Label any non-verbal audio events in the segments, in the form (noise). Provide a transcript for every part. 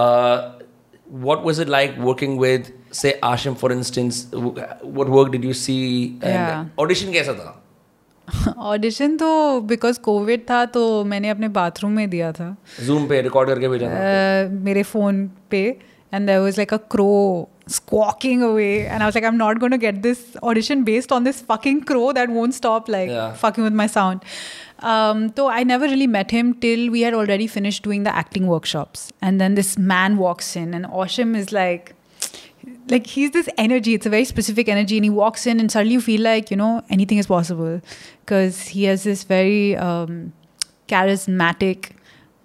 Uh, what was it like working with, say, Ashim, for instance? What work did you see? And Yeah. Audition कैसा था? Audition तो because Covid था तो मैंने अपने bathroom में दिया था जूम पे रिकॉर्ड करके भेजा uh, मेरे फ़ोन पे and there was like a crow squawking away. And I was like I'm not going to get this audition based on this fucking crow that won't stop like Yeah. fucking with my sound. Um, so I never really met him till we had already finished doing the acting workshops. And then this man walks in and Ashim is like like he's this energy. It's a very specific energy. And he walks in and suddenly you feel like you know anything is possible. Because he has this very um, charismatic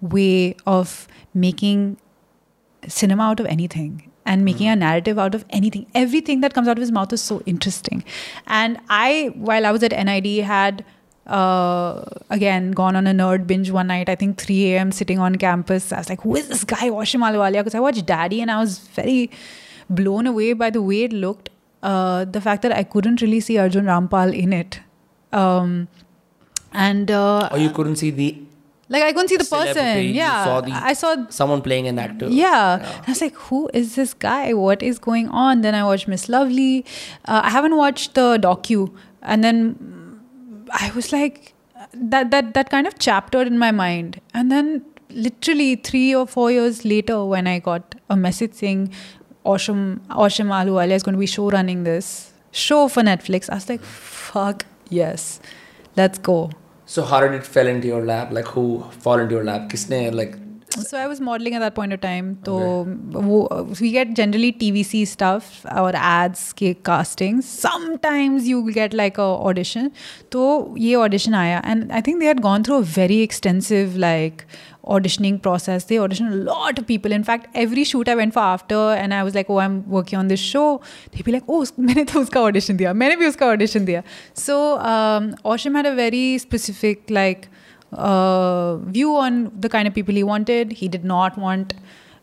way of making cinema out of anything and making a narrative out of anything. Everything that comes out of his mouth is so interesting. And i while i was at nid had uh, again gone on a nerd binge one night i think 3 a.m sitting on campus. I was like who is this guy Ashim Ahluwalia? Because i watched daddy and i was very blown away by the way it looked. Uh, the fact that i couldn't really see arjun rampal in it. Um, and uh, Or you couldn't see the like i couldn't see the celebrity, person yeah saw the- i saw someone playing an actor? yeah. And I was like, who is this guy? What is going on? Then I watched Miss Lovely. Uh, I haven't watched the docu. And then I was like, that, that, that kind of chapter in my mind. And then literally three or four years later, when I got a message saying, Ashim, Ashim Ahluwalia is going to be show running this show for Netflix, I was like, fuck yes, let's go. So how did it fell into your lap? Like who fall into your lap? Kisne like So I was modeling at that point of time. So okay. we get generally TVC stuff or ads के castings. Sometimes you will get like a audition. so ye audition aaya and I think they had gone through a very extensive like auditioning process. They audition a lot of people. In fact, every shoot I went for after and I was like, oh, I'm working on this show. They'd be like, oh, (laughs) मैंने तो उसका audition दिया. मैंने भी उसका audition दिया. So um, Ashim had a very specific like uh, view on the kind of people he wanted. He did not want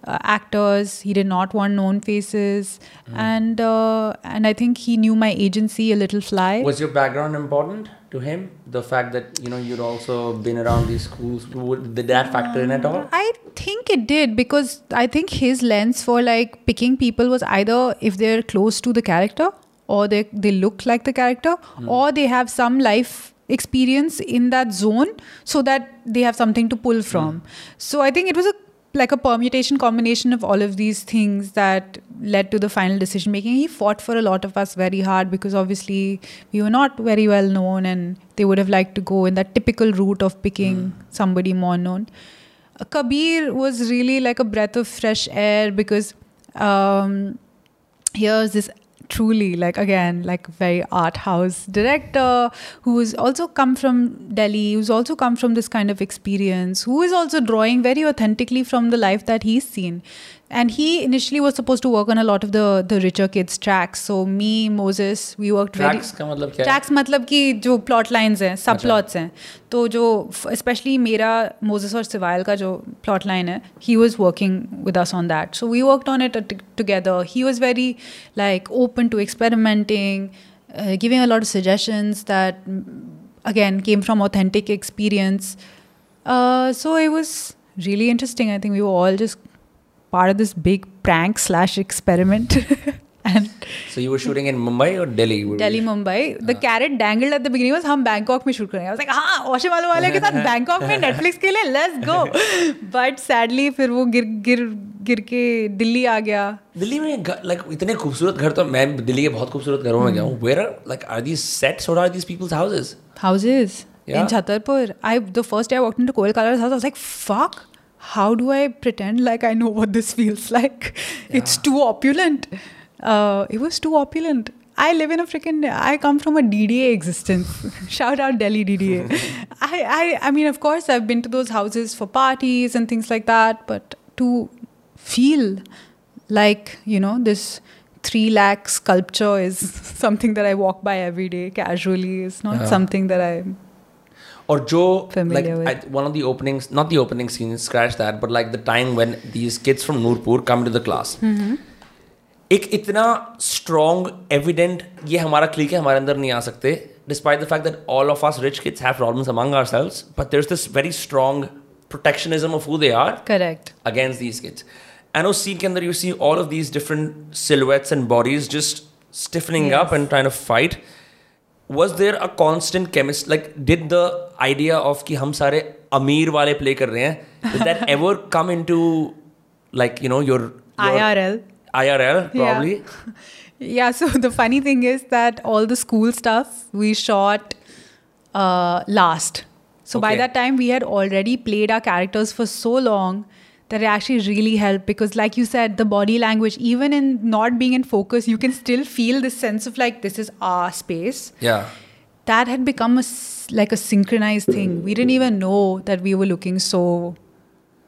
uh, actors. He did not want known faces, and uh, and I think he knew my agency a little fly. was your background important to him? The fact that you know you'd also been around these schools, did that factor in at all? I think it did because I think his lens for like picking people was either if they're close to the character or they they look like the character or they have some life experience in that zone so that they have something to pull from. So I think it was a like a permutation combination of all of these things that led to the final decision making. He fought for a lot of us very hard because obviously we were not very well known and they would have liked to go in that typical route of picking somebody more known. Uh, Kabir was really like a breath of fresh air because um, here's this truly like again like very art house director who's also come from delhi who's also come from this kind of experience who is also drawing very authentically from the life that he's seen and he initially was supposed to work on a lot of the the richer kids tracks so me moses we worked Tracks very का मतलब क्या है? Tracks मतलब कि जो plot lines हैं सब plots हैं तो जो स्पेशली मेरा मोजेस और सिवाइल का जो प्लॉट लाइन है he was working with us on that so we worked on it together he was very like open to experimenting giving a lot of suggestions that again came from authentic experience uh, so it was really interesting i think we were all just part of this big prank slash experiment and So you were shooting in Mumbai or Delhi? Delhi, Mumbai. The carrot dangled at the beginning was हम Bangkok में shoot करेंगे. I was like, हाँ, ओशे वालों वाले के साथ Bangkok में Netflix के लिए let's go. But sadly फिर वो गिर गिर गिर के दिल्ली आ गया. दिल्ली में लाइक इतने खूबसूरत घर तो मैं दिल्ली के बहुत खूबसूरत घरों में गया हूँ where like are these sets और are these people's houses Houses Houses. Yeah. in Chhatarpur. I the first day I walked into Koel Kala's house, I was like, fuck. How do I pretend like I know what this feels like? (laughs) It's too opulent. Uh, it was too opulent. I live in a freaking. I come from a DDA existence. (laughs) Shout out Delhi DDA. (laughs) I, I, I mean, of course, I've been to those houses for parties and things like that. But to feel like you know this three lakh sculpture is something that I walk by every day casually. It's not Yeah. something that I. or Joe, Familiar like at one of the openings, not the opening scene, scratch that, but like the time when these kids from Nurpur come to mm-hmm. एक इतना strong evident ये हमारा click है हमारे अंदर नहीं आ सकते despite the fact that all of us rich kids have problems among ourselves but there is this very strong protectionism of who they are correct against these kids and उस scene के अंदर you see all of these different silhouettes and bodies just stiffening up and trying fight was there a constant chemist like did the idea of कि हम सारे अमीर वाले play कर रहे हैं that ever come in to like you know your I R L I R L probably Yeah, so the funny thing is that all the school stuff we shot uh, last. So okay. by that time, we had already played our characters for so long that it actually really helped because, like you said, the body language, even in not being in focus, you can still feel this sense of like, this is our space. Yeah. That had become a, like a synchronized thing. We didn't even know that we were looking so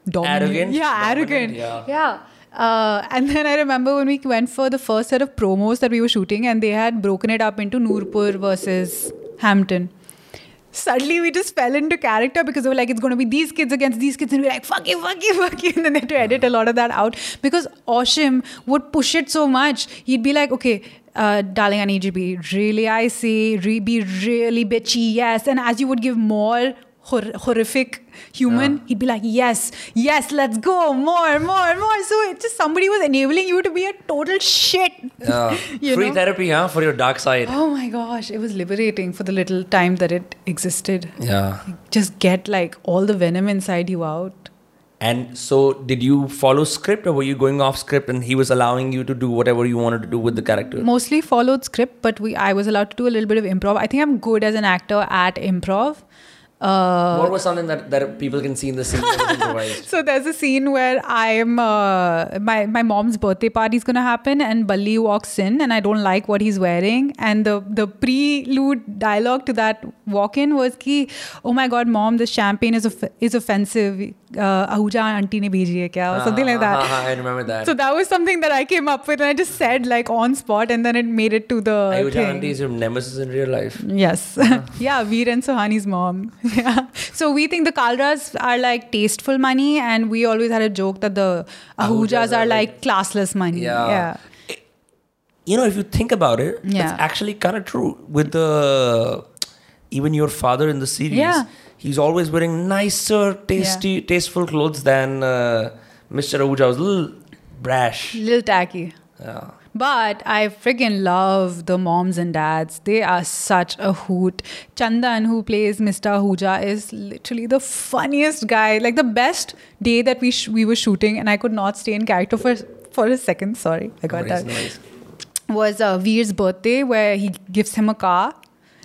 dominant. Arrogant? Yeah, Dominant, arrogant. yeah. Yeah. Uh, and then I remember when we went for the first set of promos that we were shooting, and they had broken it up into Noorpur versus Hampton. Suddenly, we just fell into character because we were like, it's going to be these kids against these kids, and we are like, fuck you, fuck you, fuck you. (laughs) And then they had to edit a lot of that out because Ashim would push it so much. He'd be like, okay, uh, darling, I need you to be really icy, re- be really bitchy, yes. And as you would give more hor- horrific human, he'd be like, yes, yes, let's go, more, more, more. So it's just somebody was enabling you to be a total shit. Yeah. (laughs) Free know? therapy, huh? For your dark side. Oh my gosh, it was liberating for the little time that it existed. Yeah. Just get like all the venom inside you out. And so, did you follow script, or were you going off script, and he was allowing you to do whatever you wanted to do with the character? Mostly followed script, but we I was allowed to do a little bit of improv. I think I'm good as an actor at improv. Uh, what was something that, that people can see in the scene that was improvised? (laughs) So there's a scene where I'm uh, my my mom's birthday party is gonna happen, and Balli walks in, and I don't like what he's wearing. And the the prelude dialogue to that walk in was ki, "Oh my God, mom, this champagne is off- is offensive. Uh, Ahuja auntie ne bheji hai kya?" Or something like that. Ah, I remember that. So that was something that I came up with, and I just said like on spot, and then it made it to the Ahuja thing. auntie is your nemesis in real life. Yes. (laughs) yeah, Veer and Suhani's mom. (laughs) yeah. So we think the Kalras are like tasteful money, and we always had a joke that the Ahujas are like classless money. Yeah. Yeah. You know, if you think about it, Yeah. it's actually kind of true. With the even your father in the series, Yeah. He's always wearing nicer, tasty, tasteful clothes than uh, Mr. Ahuja was a little brash. Little tacky. Yeah. But I friggin' love the moms and dads. They are such a hoot. Chandan, who plays Mr. Ahuja, is literally the funniest guy. Like the best day that we sh- we were shooting, and I could not stay in character for for a second. Sorry, I got Nice, that. nice. was uh, Veer's birthday where he gives him a car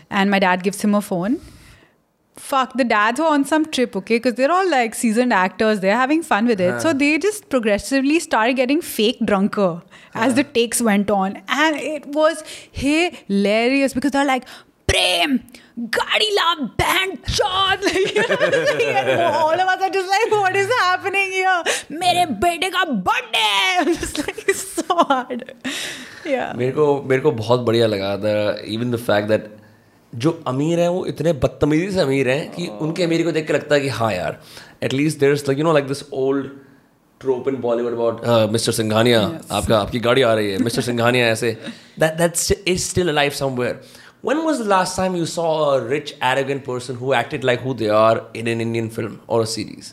and my dad gives him a phone Fuck, the dads were on some trip, okay? Because they're all like seasoned actors. They're having fun with it. So they just progressively started getting fake drunker as the takes went on. And it was hilarious because they're like, Prem, Gadi la band chod. (laughs) Like, you know, and all of us are just like, what is happening here? Mere bete ka birthday. I'm just like, it's so hard. Yeah. मेरे को मेरे को बहुत बढ़िया लगा था even the fact that जो अमीर हैं वो इतने बदतमीजी से अमीर हैं कि उनके अमीरी को देख के लगता है कि हाँ यार at least there is like you know like this old trope in Bollywood about mister Singhania आपका आपकी गाड़ी आ रही है मिस्टर सिंघानिया ऐसे। That that is still alive somewhere When was the last time you saw a rich, arrogant person who acted like who they are in an Indian film or a series?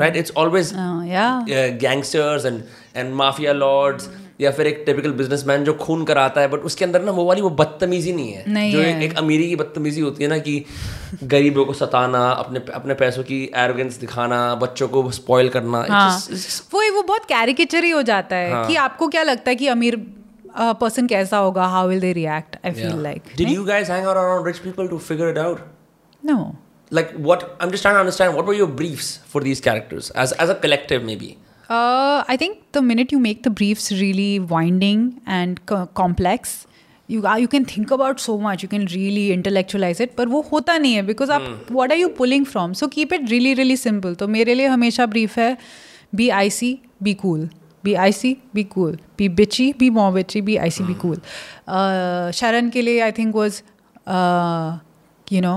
Right? It's always Oh, yeah. Gangsters and and mafia lords या फिर एक typical businessman जो खून कराता है but उसके अंदर ना वो वाली वो बदतमीजी नहीं है नहीं जो है। एक, अमीरी की बदतमीजी होती है ना कि गरीबों को सताना अपने अपने पैसों की एरोगेंस दिखाना बच्चों को स्पॉइल करना It's हाँ just- it's just- वो वो बहुत कैरिकेचर ही हो जाता है हाँ। कि आपको क्या लगता है कि अमीर पर्सन uh, कैसा होगा how will they react I feel like you guys hang out around rich people to figure it out? No Like what? I'm just trying to understand. What were your briefs for these characters as as a collective, maybe? I think the minute you make the briefs really winding and complex you you can think about so much you can really intellectualize it पर वो होता नहीं है because आप what are you pulling from so keep it really really simple तो मेरे लिए हमेशा ब्रीफ है be icy be cool be icy be cool be bitchy be more bitchy be icy be cool Sharan के लिए I think was you know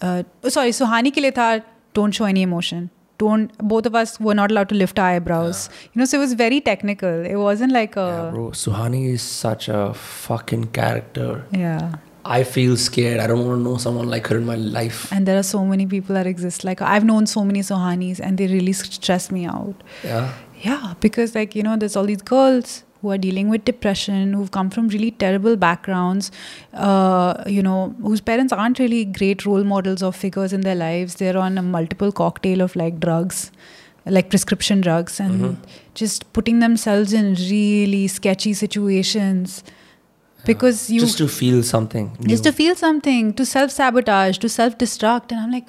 sorry Suhani के लिए था don't show any emotion don't both of us were not allowed to lift our eyebrows you know so it was very technical it wasn't like a Yeah, bro. Suhani is such a fucking character. yeah I feel scared. I don't want to know someone like her in my life. And there are so many people that exist. Like I've known so many Suhanis, and they really stress me out. Yeah. Yeah, because like you know, there's all these girls who are dealing with depression, who've come from really terrible backgrounds, uh, you know, whose parents aren't really great role models or figures in their lives. They're on a multiple cocktail of like drugs, like prescription drugs, and just putting themselves in really sketchy situations because you just to feel something. just to feel something, to self sabotage, to self destruct, and I'm like,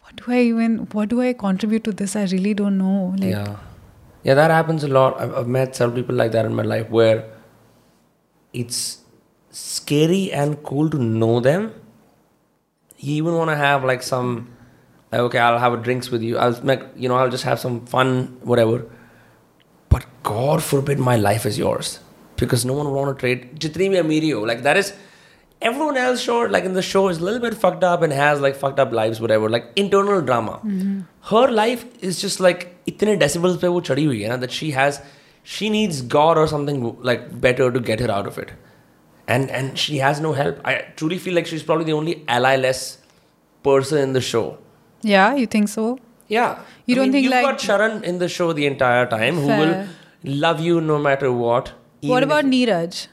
what do I even, what do I contribute to this? I really don't know. Like, yeah. Yeah, that happens a lot. I've, I've met several people like that in my life where it's scary and cool to know them. You even want to have like some, like, okay, I'll have a drinks with you. I'll make, you know, I'll just have some fun, whatever. But God forbid my life is yours because no one would want to trade. Jitni ho, like that is everyone else sure like in the show is a little bit fucked up and has like fucked up lives whatever like internal drama. Mm-hmm. her life is just like itne decibels pe wo chadi hui hai na, that she has she needs god or something like better to get her out of it. And and she has no help. I truly feel like she's probably the only ally less person in the show. Yeah you think so? Yeah. You I don't mean, think you've like got sharan in the show the entire time fair. who will love you no matter what what about neeraj?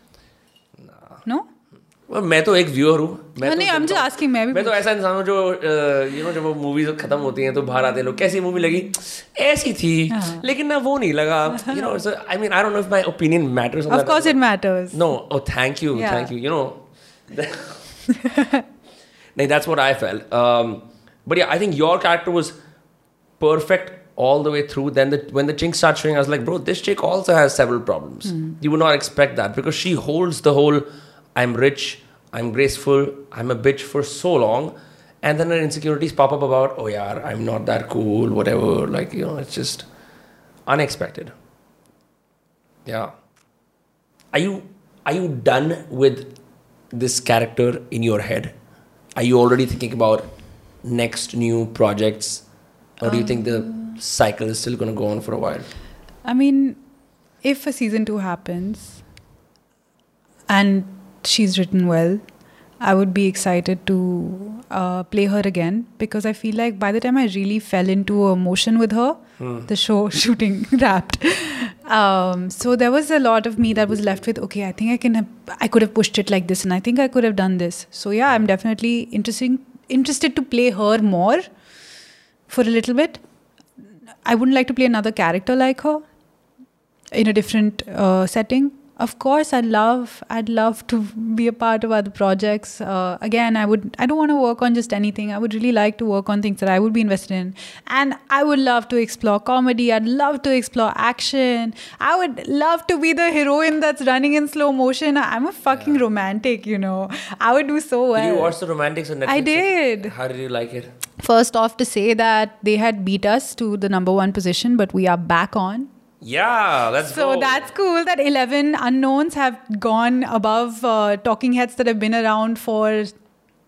No? मैं तो एक viewer हूँ। मैं तो, तो, मैं, मैं तो ऐसा इंसान हूँ जो यू नो जब वो मूवीज़ खत्म होती हैं तो बाहर आते हैं लोग कैसी मूवी लगी? ऐसी थी। uh-huh. लेकिन ना वो नहीं लगा। I mean I don't opinion matters it matters no oh thank you thank you you know नहीं that's what I felt but I think your character was perfect all the way through then the the chink start showing like bro this chick also has several problems you would not expect that because she holds the whole i'm rich i'm graceful i'm a bitch for so long and then her insecurities pop up about oh yeah i'm not that cool whatever like you know it's just unexpected. Yeah. Are you are you done with this character in your head? Are you already thinking about next new projects or do you think the um. cycle is still going to go on for a while? I mean, if a season two happens and she's written well, I would be excited to uh, play her again because I feel like by the time I really fell into a motion with her, the show (laughs) shooting (laughs) wrapped. Um, so there was a lot of me that was left with okay, I think I can have, I could have pushed it like this, and I think I could have done this. So yeah, I'm definitely interesting interested to play her more for a little bit. I wouldn't like to play another character like her in a different uh, setting. Of course, I'd love, I'd love to be a part of other projects. Uh, again, I would, I don't want to work on just anything. I would really like to work on things that I would be invested in, and I would love to explore comedy. I'd love to explore action. I would love to be the heroine that's running in slow motion. I'm a fucking romantic, you know. I would do so well. did you watch the romantics on netflix I did. how did you like it First off, to say that they had beat us to the number one position, but we are back on. Yeah let's So go that's cool that 11 unknowns have gone above uh, talking heads that have been around for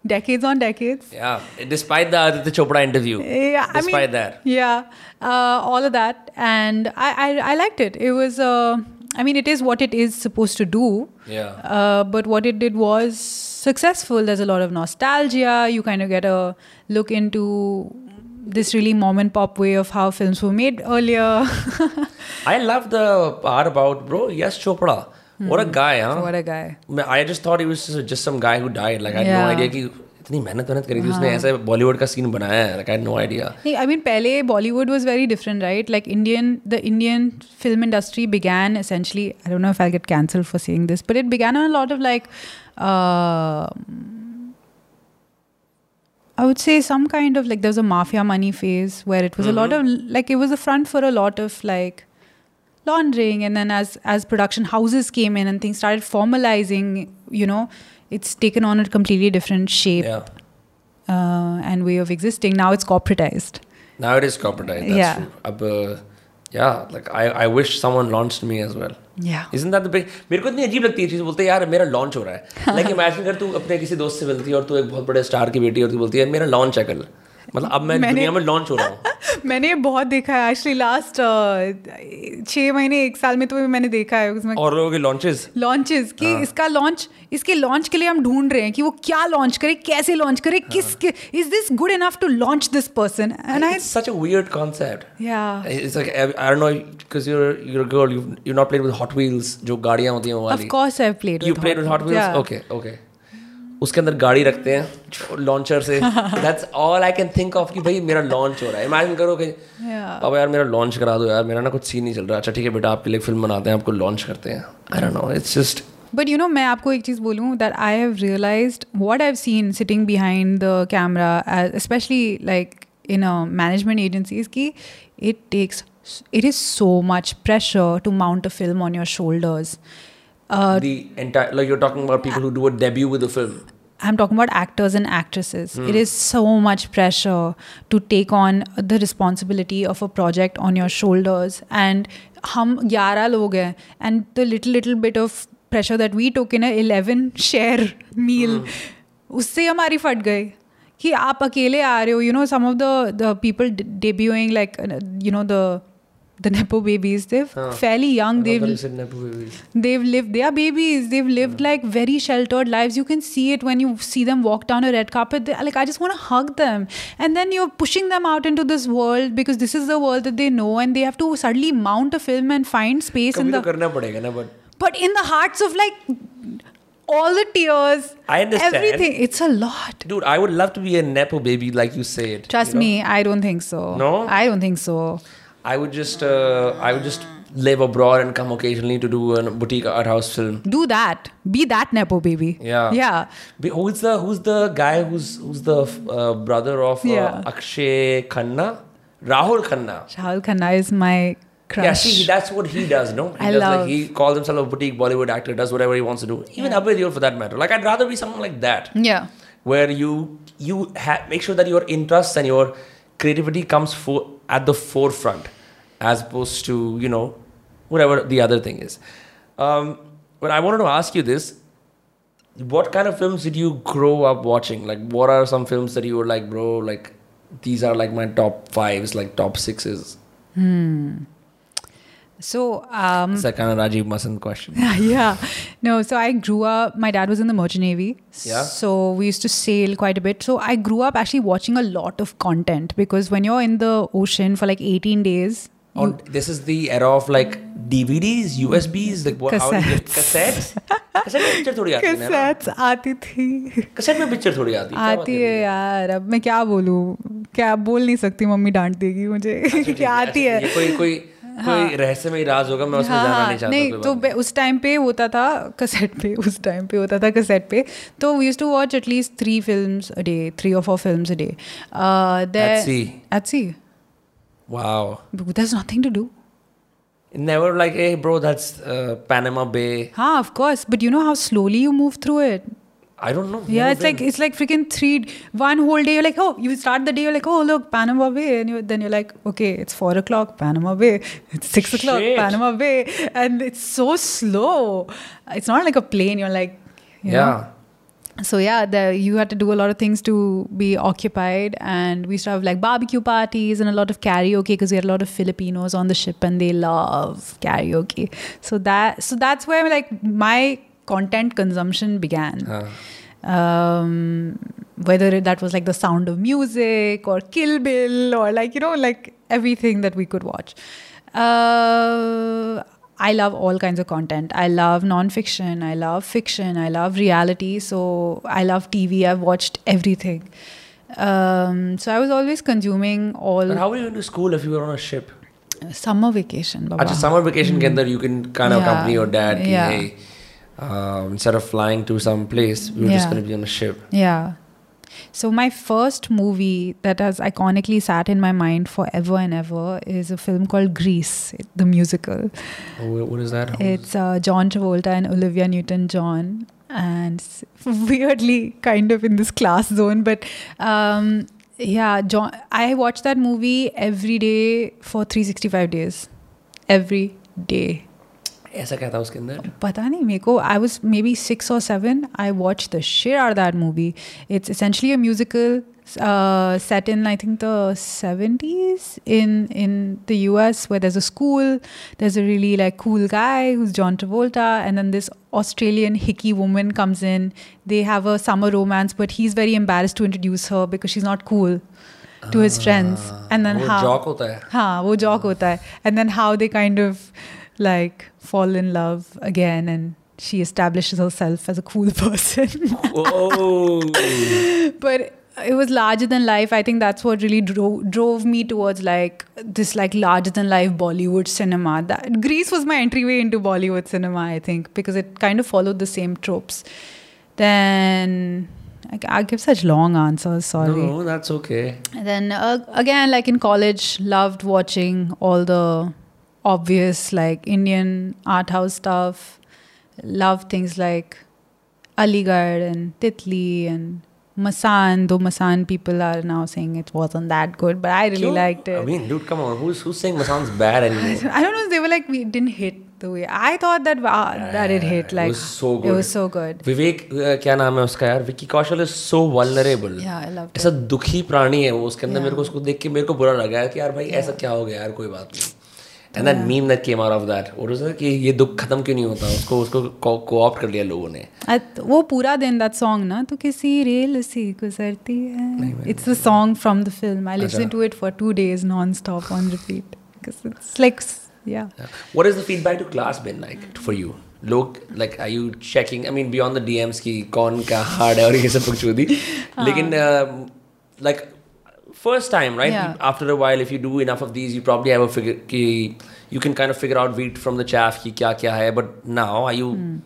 decades on decades. yeah despite the Aditya Chopra interview Yeah, I despite mean, that Yeah, uh, all of that. And I, I, I liked it. It was, uh, I mean, it is what it is supposed to do. yeah Uh, but what it did was successful. There's a lot of nostalgia. You kind of get a look into this really mom and pop way of how films were made earlier. (laughs) I love the part about bro. Yash Chopra. Mm. What a hmm. guy, huh? What a guy. I just thought he was uh, just some guy who died. Like I had no idea he इतनी मेहनत मेहनत करी थी उसने ऐसे बॉलीवुड का scene बनाया है लाइक आई नो आइडिया नहीं आई मीन पहले Bollywood was very different right like Indian the Indian film industry began essentially I don't know if I get cancel for saying this but it began a lot of like I would say some kind of like there was a mafia money phase where it was a lot of like it was a front for a lot of like laundering, and then as as production houses came in and things started formalizing, you know, it's taken on a completely different shape Yeah. uh, and way of existing. Now it's corporatized. Now it is corporatized. That's Yeah. true. uh, yeah, like I, I wish someone launched me as well. Yeah. Isn't that मेरे को इतनी अजीब लगती है चीज़ बोलते हैं यार मेरा लॉन्च हो रहा है लाइक इमेजिन कर तू अपने किसी दोस्त से मिलती है और तू एक बहुत बड़े स्टार की बेटी है और तू बोलती है मेरा लॉन्च है कल मतलब अब मैं मैंने- दुनिया में लॉन्च हो रहा हूँ (laughs) मैंने ये बहुत देखा है एक्चुअली लास्ट छः महीने एक साल में तो मैंने देखा है उसमें और लोगों के लॉन्चेस लॉन्चेस कि हाँ। इसका लॉन्च इसके लॉन्च के लिए हम ढूंढ रहे हैं कि वो क्या लॉन्च करे कैसे लॉन्च करे हाँ। किस is this good enough to launch this person and I such a weird concept. या like I, I don't know because you're you're a girl. You've you've not played with Hot Wheels जो गाड़ियाँ होती हैं वो of course I played You played with Hot Wheels? उसके अंदर गाड़ी रखते हैं लॉन्चर से। That's all I can think of कि भाई मेरा लॉन्च हो रहा है। इमेजिन करो कि Yeah. पापा यार मेरा लॉन्च करा दो यार मेरा ना कुछ सीन नहीं चल रहा। अच्छा ठीक है बेटा आपके लिए फ़िल्म बनाते हैं आपको लॉन्च करते हैं। I don't know it's just but you know मैं आपको एक चीज़ बोलूँ that I have realised what I have seen sitting behind the camera specially like in a management agencies की it takes it is so much pressure to mount a film on your shoulders. Uh, the entire like you're talking about people who do a debut with a film. I'm talking about actors and actresses. It is so much pressure to take on the responsibility of a project on your shoulders. And हम 11 लोग हैं and the little little bit of pressure that we took in a 11 share meal उससे हमारी फट गई कि आप अकेले आ रहे हो you know some of the the people debuting like you know the the nepo babies they've huh. fairly young they've they've lived they are babies they've lived hmm. like very sheltered lives you can see it when you see them walk down a red carpet they, like i just want to hug them and then you're pushing them out into this world because this is the world that they know and they have to suddenly mount a film and find space in the karna padega na, but but in the hearts of like all the tears. I understand. Everything. It's a lot. Dude, I would love to be a Nepo baby, like you said. Trust you know? me, I don't think so. No? I don't think so. I would just uh, I would just live abroad and come occasionally to do a boutique art house film do that be that nepo baby Yeah. yeah Be- Who's the who's the guy who's who's the uh, brother of uh, Yeah. Akshay Khanna? Rahul Khanna. Rahul Khanna is my crush Yeah, see, that's what he does, no? He I does love- like he calls himself a boutique Bollywood actor, does whatever he wants to do. Even Abhay Deol for that matter. Like I'd rather be someone like that, yeah where you you ha- make sure that your interests and your creativity comes for at the forefront, as opposed to you know whatever the other thing is. Um, but I wanted to ask you this: What kind of films did you grow up watching? Like, what are some films that you were like, bro? Like, these are like my top fives, like top sixes. Hmm. so um It's that kind of Rajiv Masand question. (laughs) yeah no so i grew up my dad was in the merchant navy Yeah. so we used to sail quite a bit so i grew up actually watching a lot of content because when you're in the ocean for like 18 days Or this is the era of like DVDs, USBs, like what? Cassettes? cassette में picture थोड़ी आती है cassettes थी। Cassette में picture थोड़ी आती है. आती है? यार अब मैं क्या बोलूँ? क्या बोल नहीं सकती मम्मी डांट देगी मुझे। अच्छा, क्या आती है। कोई कोई कोई रहस्यमय राज होगा मैं उसमें हाँ, जाना हाँ, नहीं चाहता नहीं तो उस टाइम पे होता था कसेट पे उस टाइम पे होता था कसेट पे। तो we use to watch at least three films a day three और four films a day. Eighty Wow. there's nothing to do. Never like, hey bro, that's uh, Panama Bay. हाँ of course. But you know how slowly you move through it? I don't know. yeah it's like it's like freaking three one whole day you're like oh you start the day you're like oh look Panama Bay and you then you're like okay it's four o'clock Panama Bay. It's six o'clock Panama Bay. And it's so slow. It's not like a plane you're like you know? So yeah the, you had to do a lot of things to be occupied. And we used to have like barbecue parties and a lot of karaoke because we had a lot of filipinos on the ship and they love karaoke. So that so that's where like my content consumption began. हाँ. um, whether that was like the sound of music or kill bill or like you know like everything that we could watch. Uh, I love all kinds of content. I love nonfiction, I love fiction, I love reality. So I love TV. I've watched everything. Um, so I was always consuming all. But how were you into school if you were on a ship? Summer vacation. Baba. Achha, summer vacation mm. You can kind of yeah. accompany your dad. Ki, yeah. Hey, um, instead of flying to some place, we were yeah. just going to be on a ship. Yeah. So my first movie that has iconically sat in my mind forever and ever is a film called Grease, the musical. oh, what is that How It's uh, John Travolta and Olivia Newton-John, and (laughs) weirdly kind of in this class zone, but um, yeah, John. I watch that movie every day for 365 days, every day. ऐसा क्या था उसके अंदर पता नहीं मेरे को I was maybe six और seven I watch the share are that movie it's essentially a musical uh, set in I think the 70s in in the US where there's a school there's a really like cool guy who's John Travolta and then this Australian hickey woman comes in they have a summer romance but he's very embarrassed to introduce her because she's not cool to his friends and then वो how jock होता है हाँ वो Jacques होता है and then how they kind of like fall in love again and she establishes herself as a cool (laughs) person. Oh but it was larger than life. I think that's what really drove, drove me towards like this like larger than life bollywood cinema. That Grease was my entryway into bollywood cinema i think because it kind of followed the same tropes. Then I, I give such long answers sorry. No that's okay. And then uh, again, like in college, loved watching all the obvious like Indian art house stuff. Loved things like Aligarh and Titli and Masan. Though Masan people are now saying it wasn't that good, but I really Kyun? liked it. I mean dude come on who's who's saying Masan's bad (laughs) anymore I don't know. They were like we didn't hit the way I thought that uh, that it hit. it Like was so It good. was so good. Vivek uh, क्या नाम है उसका यार Vicky Kaushal is so vulnerable Yeah, I loved ऐसा दुखी प्राणी है वो उसके अंदर मेरे को उसको देख के मेरे को बुरा लगा है कि यार भाई ऐसा क्या हो गया यार कोई बात नहीं And that meme that came out of that और उसने कि ये दुख खत्म क्यों नहीं होता? उसको उसको कोऑप्ट कर लिया लोगों ने। वो पूरा दिन दैट सॉन्ग ना तो किसी रेल से गुजरती है। It's the song from the film I listen to it for two days non stop on repeat it's like yeah What is the feedback to class been like for you? लोग like are you checking? I mean beyond the DMs की कौन क्या hard है और ये सब कुछ होती (laughs) लेकिन uh, like first time, right? Yeah. After a while, if you do enough of these, you probably have a figure. Ki, you can kind of figure out wheat from the chaff. Ki kya kya hai. But now, are you hmm.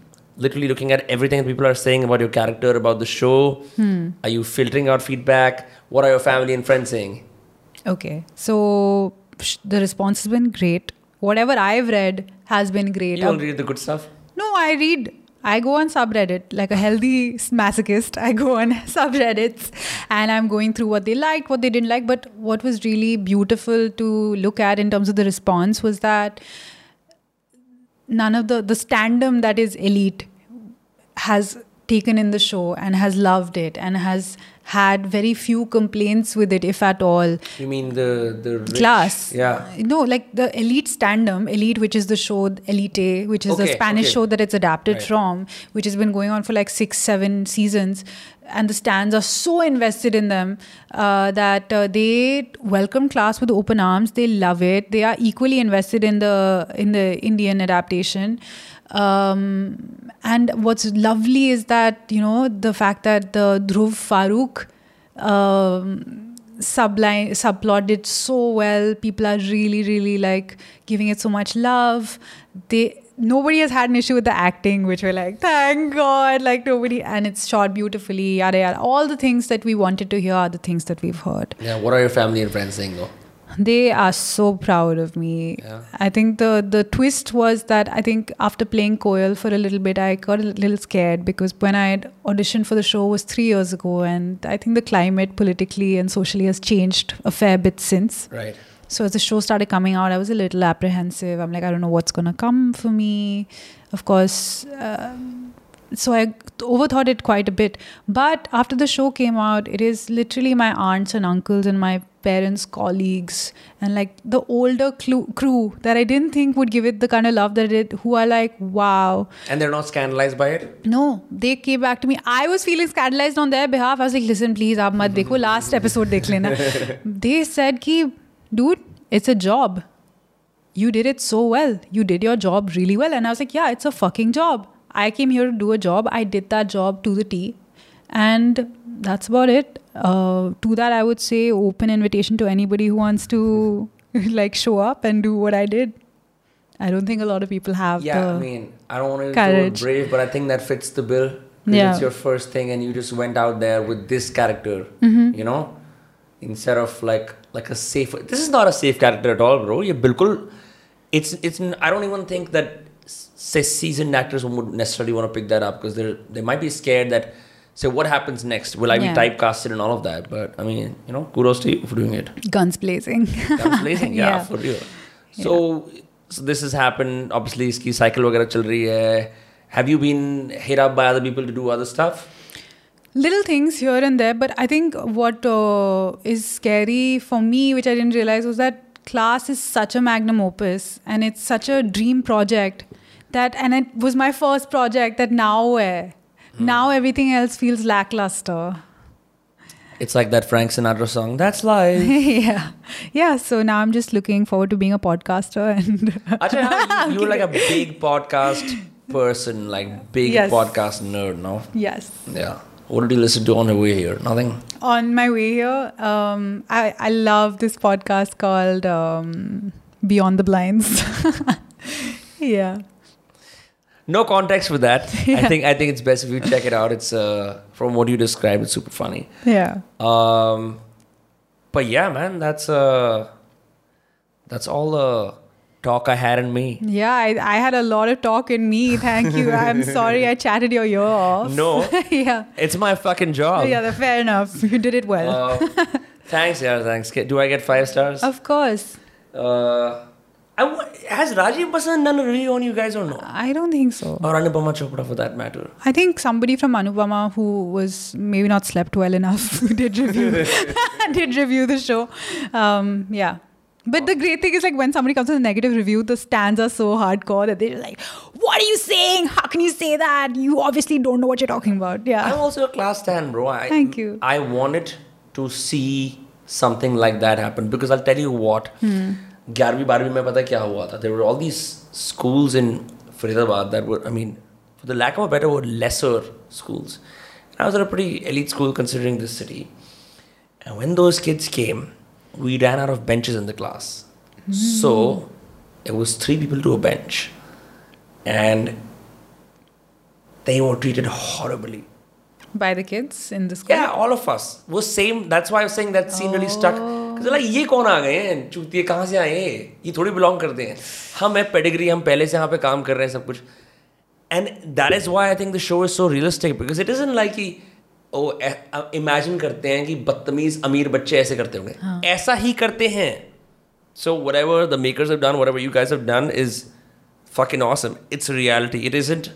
literally looking at everything that people are saying about your character, about the show? Hmm. Are you filtering out feedback? What are your family and friends saying? Okay, so the response has been great. Whatever I've read has been great. You only read the good stuff. No, I read I go on subreddit like a healthy masochist. I go on (laughs) subreddits and I'm going through what they liked, what they didn't like. But what was really beautiful to look at in terms of the response was that none of the the standum that is elite has taken in the show and has loved it and has had very few complaints with it, if at all you mean the the rich, class. yeah No, like the Elite Standum, Elite, which is the show Elite, which is the Spanish okay. show that it's adapted Right. from, which has been going on for like six, seven seasons. And the stands are so invested in them uh, that uh, they welcome class with open arms. They love it. They are equally invested in the in the Indian adaptation. Um, and what's lovely is that you know the fact that the Dhruv Farooq um, subline subplotted so well. People are really really like giving it so much love. They nobody has had an issue with the acting which we're like thank god like nobody and it's shot beautifully yada yada. All the things that we wanted to hear are the things that we've heard. Yeah, what are your family and friends saying though? They are so proud of me Yeah. i think the the twist was that i think after playing koel for a little bit i got a little scared because when i had auditioned for the show was 3 years ago and i think the climate politically and socially has changed a fair bit since Right. so as the show started coming out, I was a little apprehensive. I'm like, I don't know what's gonna come for me. Of course, um, so I overthought it quite a bit. But after the show came out, it is literally my aunts and uncles and my parents, colleagues, and like the older clu- crew that I didn't think would give it the kind of love that it, who are like, wow. And they're not scandalized by it? No, they came back to me. I was feeling scandalized on their behalf. I was like, listen, please, aap mat dekho, last episode dekh lena. (laughs) they said, ki, dude, it's a job. You did it so well. You did your job really well. And I was like, yeah, it's a fucking job. I came here to do a job. I did that job to the T. And that's about it. Uh, to that, I would say open invitation to anybody who wants to (laughs) like show up and do what I did. I don't think a lot of people have Yeah, I mean, I don't want to go brave, but I think that fits the bill. Yeah. It's your first thing, and you just went out there with this character, Mm-hmm. you know, instead of like like a safe. This is not a safe character at all, bro. You bilkul. It's it's. I don't even think that say seasoned actors would necessarily want to pick that up because they they might be scared that So what happens next? Will I be Yeah. typecasted and all of that? But I mean, you know, kudos to you for doing it. guns blazing. Guns blazing, yeah, Yeah. for real. So so this has happened. Obviously, इसकी cycle वगैरह चल रही है. Have you been hit up by other people to do other stuff? little things here and there but i think what uh, is scary for me which i didn't realize was that class is such a magnum opus and it's such a dream project that and it was my first project that now where now everything else feels lackluster It's like that Frank Sinatra song. That's life. (laughs) yeah yeah so now i'm just looking forward to being a podcaster and (laughs) you, (laughs) you were like a big podcast person, like big Yes. podcast nerd, no? yes Yeah. What did you listen to on the way here? Nothing. on my way here um, I, I love this podcast called um, beyond the blinds yeah No context for that. (laughs) I think I think it's best if you check it out. It's uh, from what you described, it's super funny. yeah Um, but yeah, man, that's uh, that's all the talk I had in me. Yeah, I, I had a lot of talk in me. Thank you. I'm (laughs) sorry I chatted your ear off. No. (laughs) yeah. It's my fucking job. Yeah, fair enough. You did it well. Uh, thanks, yeah, thanks. Do I get five stars? of course. Uh, I w- has Rajiv Masand done a review on you guys or no? I don't think so. Or Anupama Chopra for that matter? I think somebody from Anupama who was maybe not slept well enough (laughs) did review (laughs) did review the show. Um, yeah. But the great thing is like when somebody comes with a negative review, the stands are so hardcore that they're like, "What are you saying? How can you say that? You obviously don't know what you're talking about." Yeah. I'm also a class 10, bro. I, Thank you. I wanted to see something like that happen because I'll tell you what. Hmm. 11वीं 12वीं में पता है क्या हुआ था there were all these schools in Faridabad that were I mean for the lack of a better word lesser schools and I was at a pretty elite school considering this city and when those kids came we ran out of benches in the class so it was three people to a bench and they were treated horribly By the kids in the school. yeah, all of us was same. That's why I was saying that scene really stuck. तो ये कौन आ गए हैं? चूती है कहाँ से आए ये थोड़ी बिलोंग करते हैं। हम है पेडिग्री हम पहले से यहाँ पे काम कर रहे हैं सब कुछ। And that is why I think the show is so realistic because it is in like oh imagine करते हैं कि बदतमीज अमीर बच्चे ऐसे करते होंगे। हाँ। ऐसा ही करते हैं। So whatever the makers have done whatever you guess have done is fucking awesome it's reality it is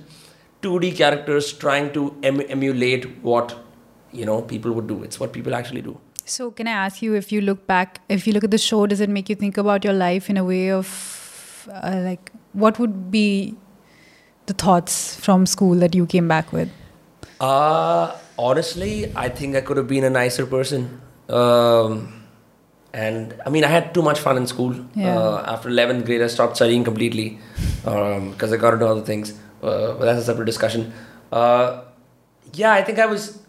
into the characters trying to em emulate what you know people would do it's what people actually do So, can I ask you if you look back, if you look at the show, does it make you think about your life in a way of uh, like what would be the thoughts from school that you came back with? Uh, honestly, I think I could have been a nicer person. Um, and I mean, I had too much fun in school. Yeah. Uh, after 11th grade, I stopped studying completely because I got into other things. Uh, but that's a separate discussion. Uh, yeah, I think I was,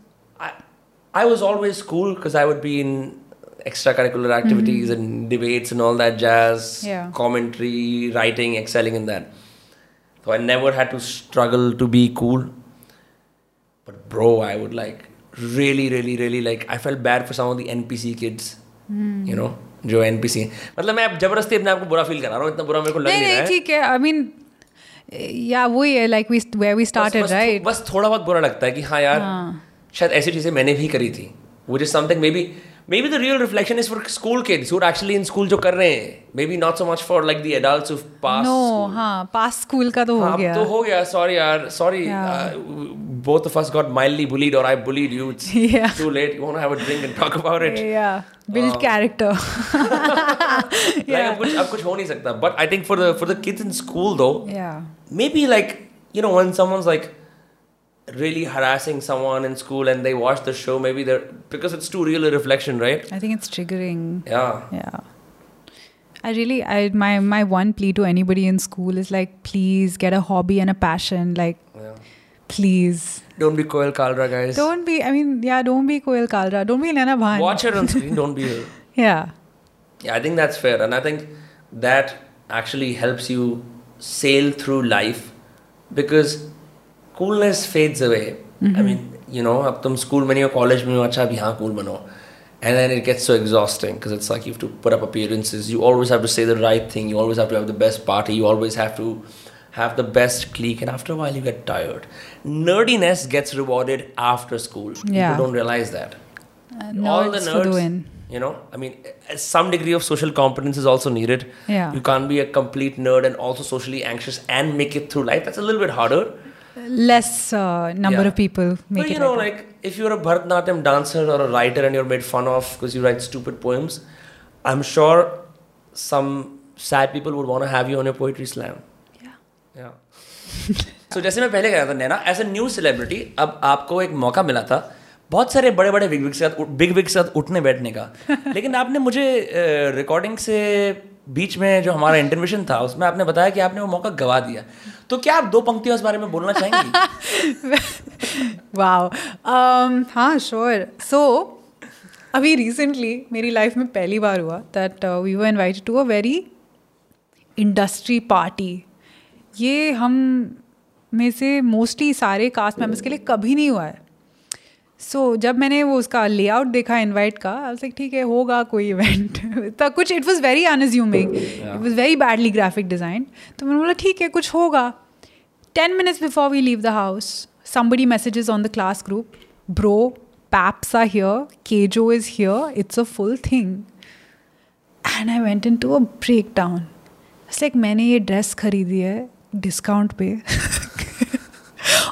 I was always cool because I would be in extracurricular activities and debates and all that jazz, Yeah. commentary, writing, excelling in that. So I never had to struggle to be cool. But bro, I would like really, really, really like. I felt bad for some of the NPC kids. You know, जो NPC हैं मतलब मैं अब जबरदस्ती अपने आप को बुरा फील करा रहा हूँ इतना बुरा मेरे को लग नहीं नहीं रहा नहीं है ठीक है आई मीन या वही है लाइक वी वेयर वी बस, स्टार्टेड बस, राइट बस थोड़ा बहुत बुरा लगता है कि हाँ यार शायद ऐसी चीज़ें मैंने भी करी थी which is something maybe maybe the real reflection is for school kids who actually in school जो कर रहे हैं maybe not so much for like the adults who pass no हाँ पास स्कूल का तो हो हाँ, गया तो हो गया सॉरी यार sorry both of us got mildly bullied or I bullied you it's Yeah. too late you want to have a drink and talk about it yeah build um, character like अब कुछ अब कुछ हो नहीं सकता but I think for the for the kids in school though yeah maybe like you know when someone's like really harassing someone in school and they watch the show maybe they're because it's too real a reflection right? I think it's triggering. Yeah. Yeah. I really I my my one plea to anybody in school is like please get a hobby and a passion like yeah. please. Don't be Koel Kalra guys. Don't be I mean yeah don't be Koel Kalra. Don't be Naina Bhan. Watch her on (laughs) screen don't be her. Yeah. Yeah, I think that's fair, and I think that actually helps you sail through life because coolness fades away. I mean, you know, अब तुम school में नहीं हो college में हो अच्छा भी हाँ cool बनो and then it gets so exhausting because it's like you have to put up appearances. You always have to say the right thing. You always have to have the best party. You always have to have the best clique, and after a while you get tired. Nerdiness gets rewarded after school. Yeah. People don't realize that Uh, all the nerds for the nerds, win You know, I mean, uh, some degree of social competence is also needed. Yeah. You can't be a complete nerd and also socially anxious and make it through life. That's a little bit harder. Less uh, number Yeah. of people make but it you know, like like if you're a Bharatanatyam dancer or a writer and you're made fun of because you write stupid poems, I'm sure some sad people would want to have you on your poetry slam. Yeah. Yeah. so जैसे मैं पहले कह रहा था Naina as a new celebrity अब आपको एक मौका मिला था बहुत सारे बड़े बड़े बिग बिग के साथ बिग बिग के साथ उठने बैठने का लेकिन आपने मुझे रिकॉर्डिंग से बीच में जो हमारा इंटरव्यूशन था उसमें आपने बताया कि आपने वो मौका गवा दिया तो क्या आप दो पंक्तियाँ उस बारे में बोलना चाहेंगी? (laughs) वाओ um, हाँ श्योर सो अभी रिसेंटली मेरी लाइफ में पहली बार हुआ that we were invited to a very industry party ये हम में से मोस्टली सारे कास्ट मेंबर्स के लिए कभी नहीं हुआ है। सो so, जब मैंने वो उसका लेआउट देखा इनवाइट का आई लाइक ठीक है होगा कोई इवेंट (laughs) तो कुछ it was very unassuming it was very badly graphic design तो मैंने बोला ठीक है कुछ होगा। 10 minutes before we leave the house, somebody messages on the class group, Bro, PAPs are here, KJo is here, it's a full thing. And I went into a breakdown. It's like, I ये dress dress है discount. (laughs)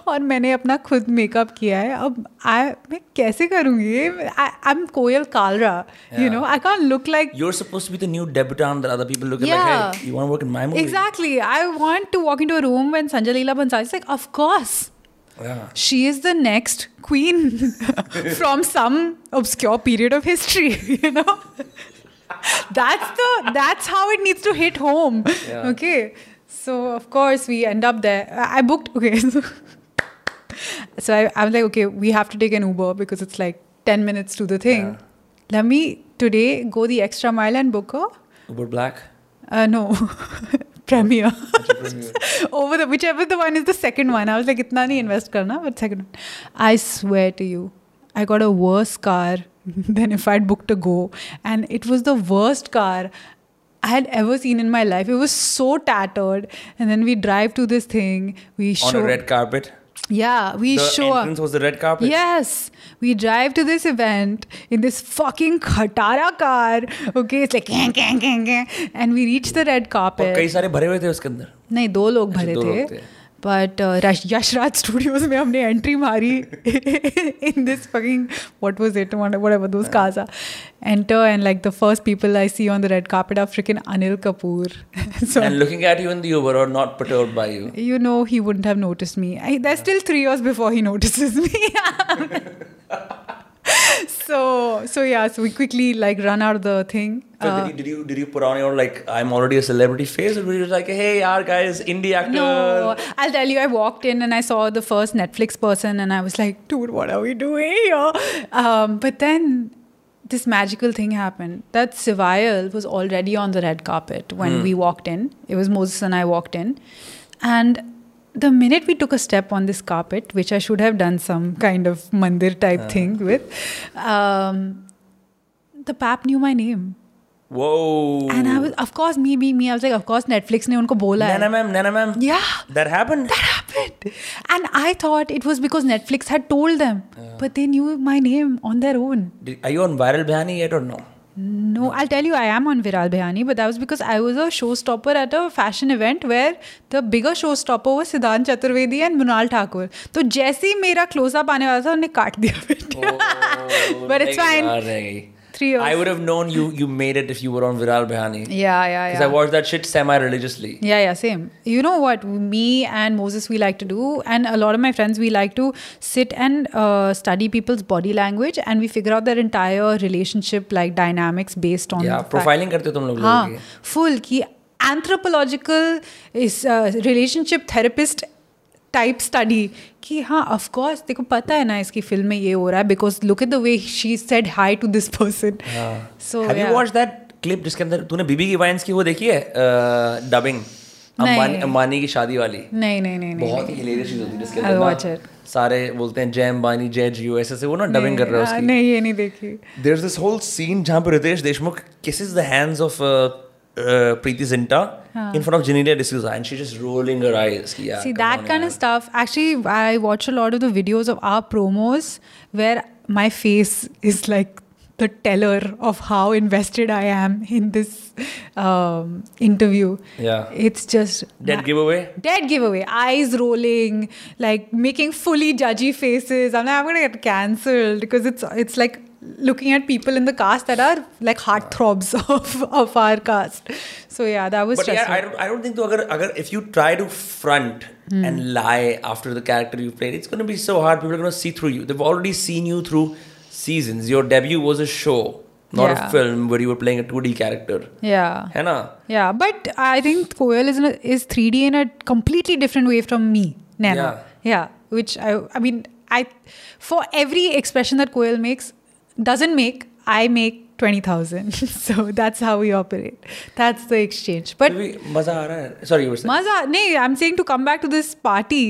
और मैंने अपना खुद makeup किया है अब आई मैं कैसे करूँगी I am Koyal Kalra you know I can't look like you are suppose to be the new debutante that other people look like hey, you want to work in my movie exactly i want to walk into a room when Sanjay Leela Bhansali is like of course yeah. She is the next queen (laughs) from some obscure period of history, (laughs) you know. that's the that's how it needs to hit home. Yeah. Okay so of course we end up there i booked (laughs) okay so, so I, I was like okay we have to take an uber because it's like 10 minutes to the thing Yeah. let me today go the extra mile and book a Uber Black. uh, no (laughs) premiere (laughs) over the whichever the one is the second one. I was like, itna nahi invest karna, but second one. I swear to you, I got a worse car than if I'd booked a go. And it was the worst car I had ever seen in my life. It was so tattered. And then we drive to this thing. We On show a red carpet. Yeah, we the show up. entrance was the red carpet. Yes, we drive to this event in this fucking Khatara car. Okay, it's like gang, gang, gang, gang. and we reach the red और carpet. कई सारे भरे हुए थे उसके अंदर नहीं दो लोग अच्छा, भरे दो थे लोग थे। बट यशराज स्टूडियोज में हमने एंट्री मारी in this fucking what was it whatever those cars are enter and like the first people I C on the red carpet are freaking Anil Kapoor (laughs) so and looking at you in the Uber or not perturbed by you. you know he wouldn't have noticed me I, there's still three years before he notices me (laughs) (laughs) (laughs) so so yeah so we quickly like run out of the thing Uh, did, you, did you did you put on your like I'm already a celebrity face or were you like hey our guys indie actor? No, I'll tell you, I walked in and I saw the first Netflix person, and I was like, dude, what are we doing here? Um, but then this magical thing happened that Sivayal was already on the red carpet when we walked in. It was Moses and I walked in. And the minute we took a step on this carpet, which I should have done some kind of mandir type thing with, um, the pap knew my name. Whoa. And I was, of course, me being me, I was like, of course, Netflix ne unko bola. Naina ma'am, Naina ma'am. Yeah. That happened. that happened. And I thought it was because Netflix had told them, but they knew my name on their own. Did, are you on Viral Bhayani yet or no? No, I'll tell you, I am on Viral Bhayani, but that was because I was a showstopper at a fashion event where the bigger showstopper was Siddhant Chaturvedi and Munal Thakur. तो जैसे ही मेरा close-up आने वाला था उन्हें काट दिया फिर But it's three years. I would have known you you made it if you were on Viral Bhayani. Yeah, yeah, yeah. Because I watched that shit semi-religiously. Yeah, yeah, same. You know what? Me and Moses, we like to do, and a lot of my friends, we like to sit and uh, study people's body language, and we figure out their entire relationship like dynamics based on. Yeah, profiling करते तुम लोग हाँ, full की anthropological is uh, relationship therapist type study कि हाँ of course देखो पता है ना इसकी फ़िल्म में ये हो रहा है because look at the way she said hi to this person so Have you watched that clip जिसके अंदर तूने बीबी की वाइन्स की वो देखी है? डबिंग अंबानी अंबानी की शादी वाली। नहीं नहीं नहीं बहुत ही हिलेरियस चीज़ होती है जिसके अंदर सारे बोलते हैं जय अंबानी जय जियो ऐसे से वो ना डबिंग कर रहे हो उसकी। नहीं ये नहीं देखी। There is this whole scene जहाँ पे Ritesh Deshmukh kisses the hands of uh, Preity Zinta huh. in front of Genelia D'Souza and she's just rolling her eyes. Yeah, See, that on, kind yeah. of stuff. Actually, I watch a lot of the videos of our promos where my face is like the teller of how invested I am in this um, interview. Yeah. It's just. Dead giveaway? Dead giveaway. Eyes rolling, like making fully judgy faces. I'm like, I'm going to get cancelled because it's, it's like looking at people in the cast that are like heartthrobs (laughs) of of our cast so yeah that was But yeah, I don't, I don't think though, agar, agar, if you try to front Hmm. and lie after the character you played, it's going to be so hard. People are going to see through you. They've already seen you through seasons. Your debut was a show, not Yeah. a film where you were playing a 2D character. yeah ना? yeah but i think koel is in a, is 3d in a completely different way from me Nana. Yeah. yeah which i i mean i for every expression that koel makes doesn't make i make 20000 (laughs) so that's how we operate that's the exchange but भी मजा आ रहा है. Sorry, you were saying. Maza, no, I'm saying to come back to this party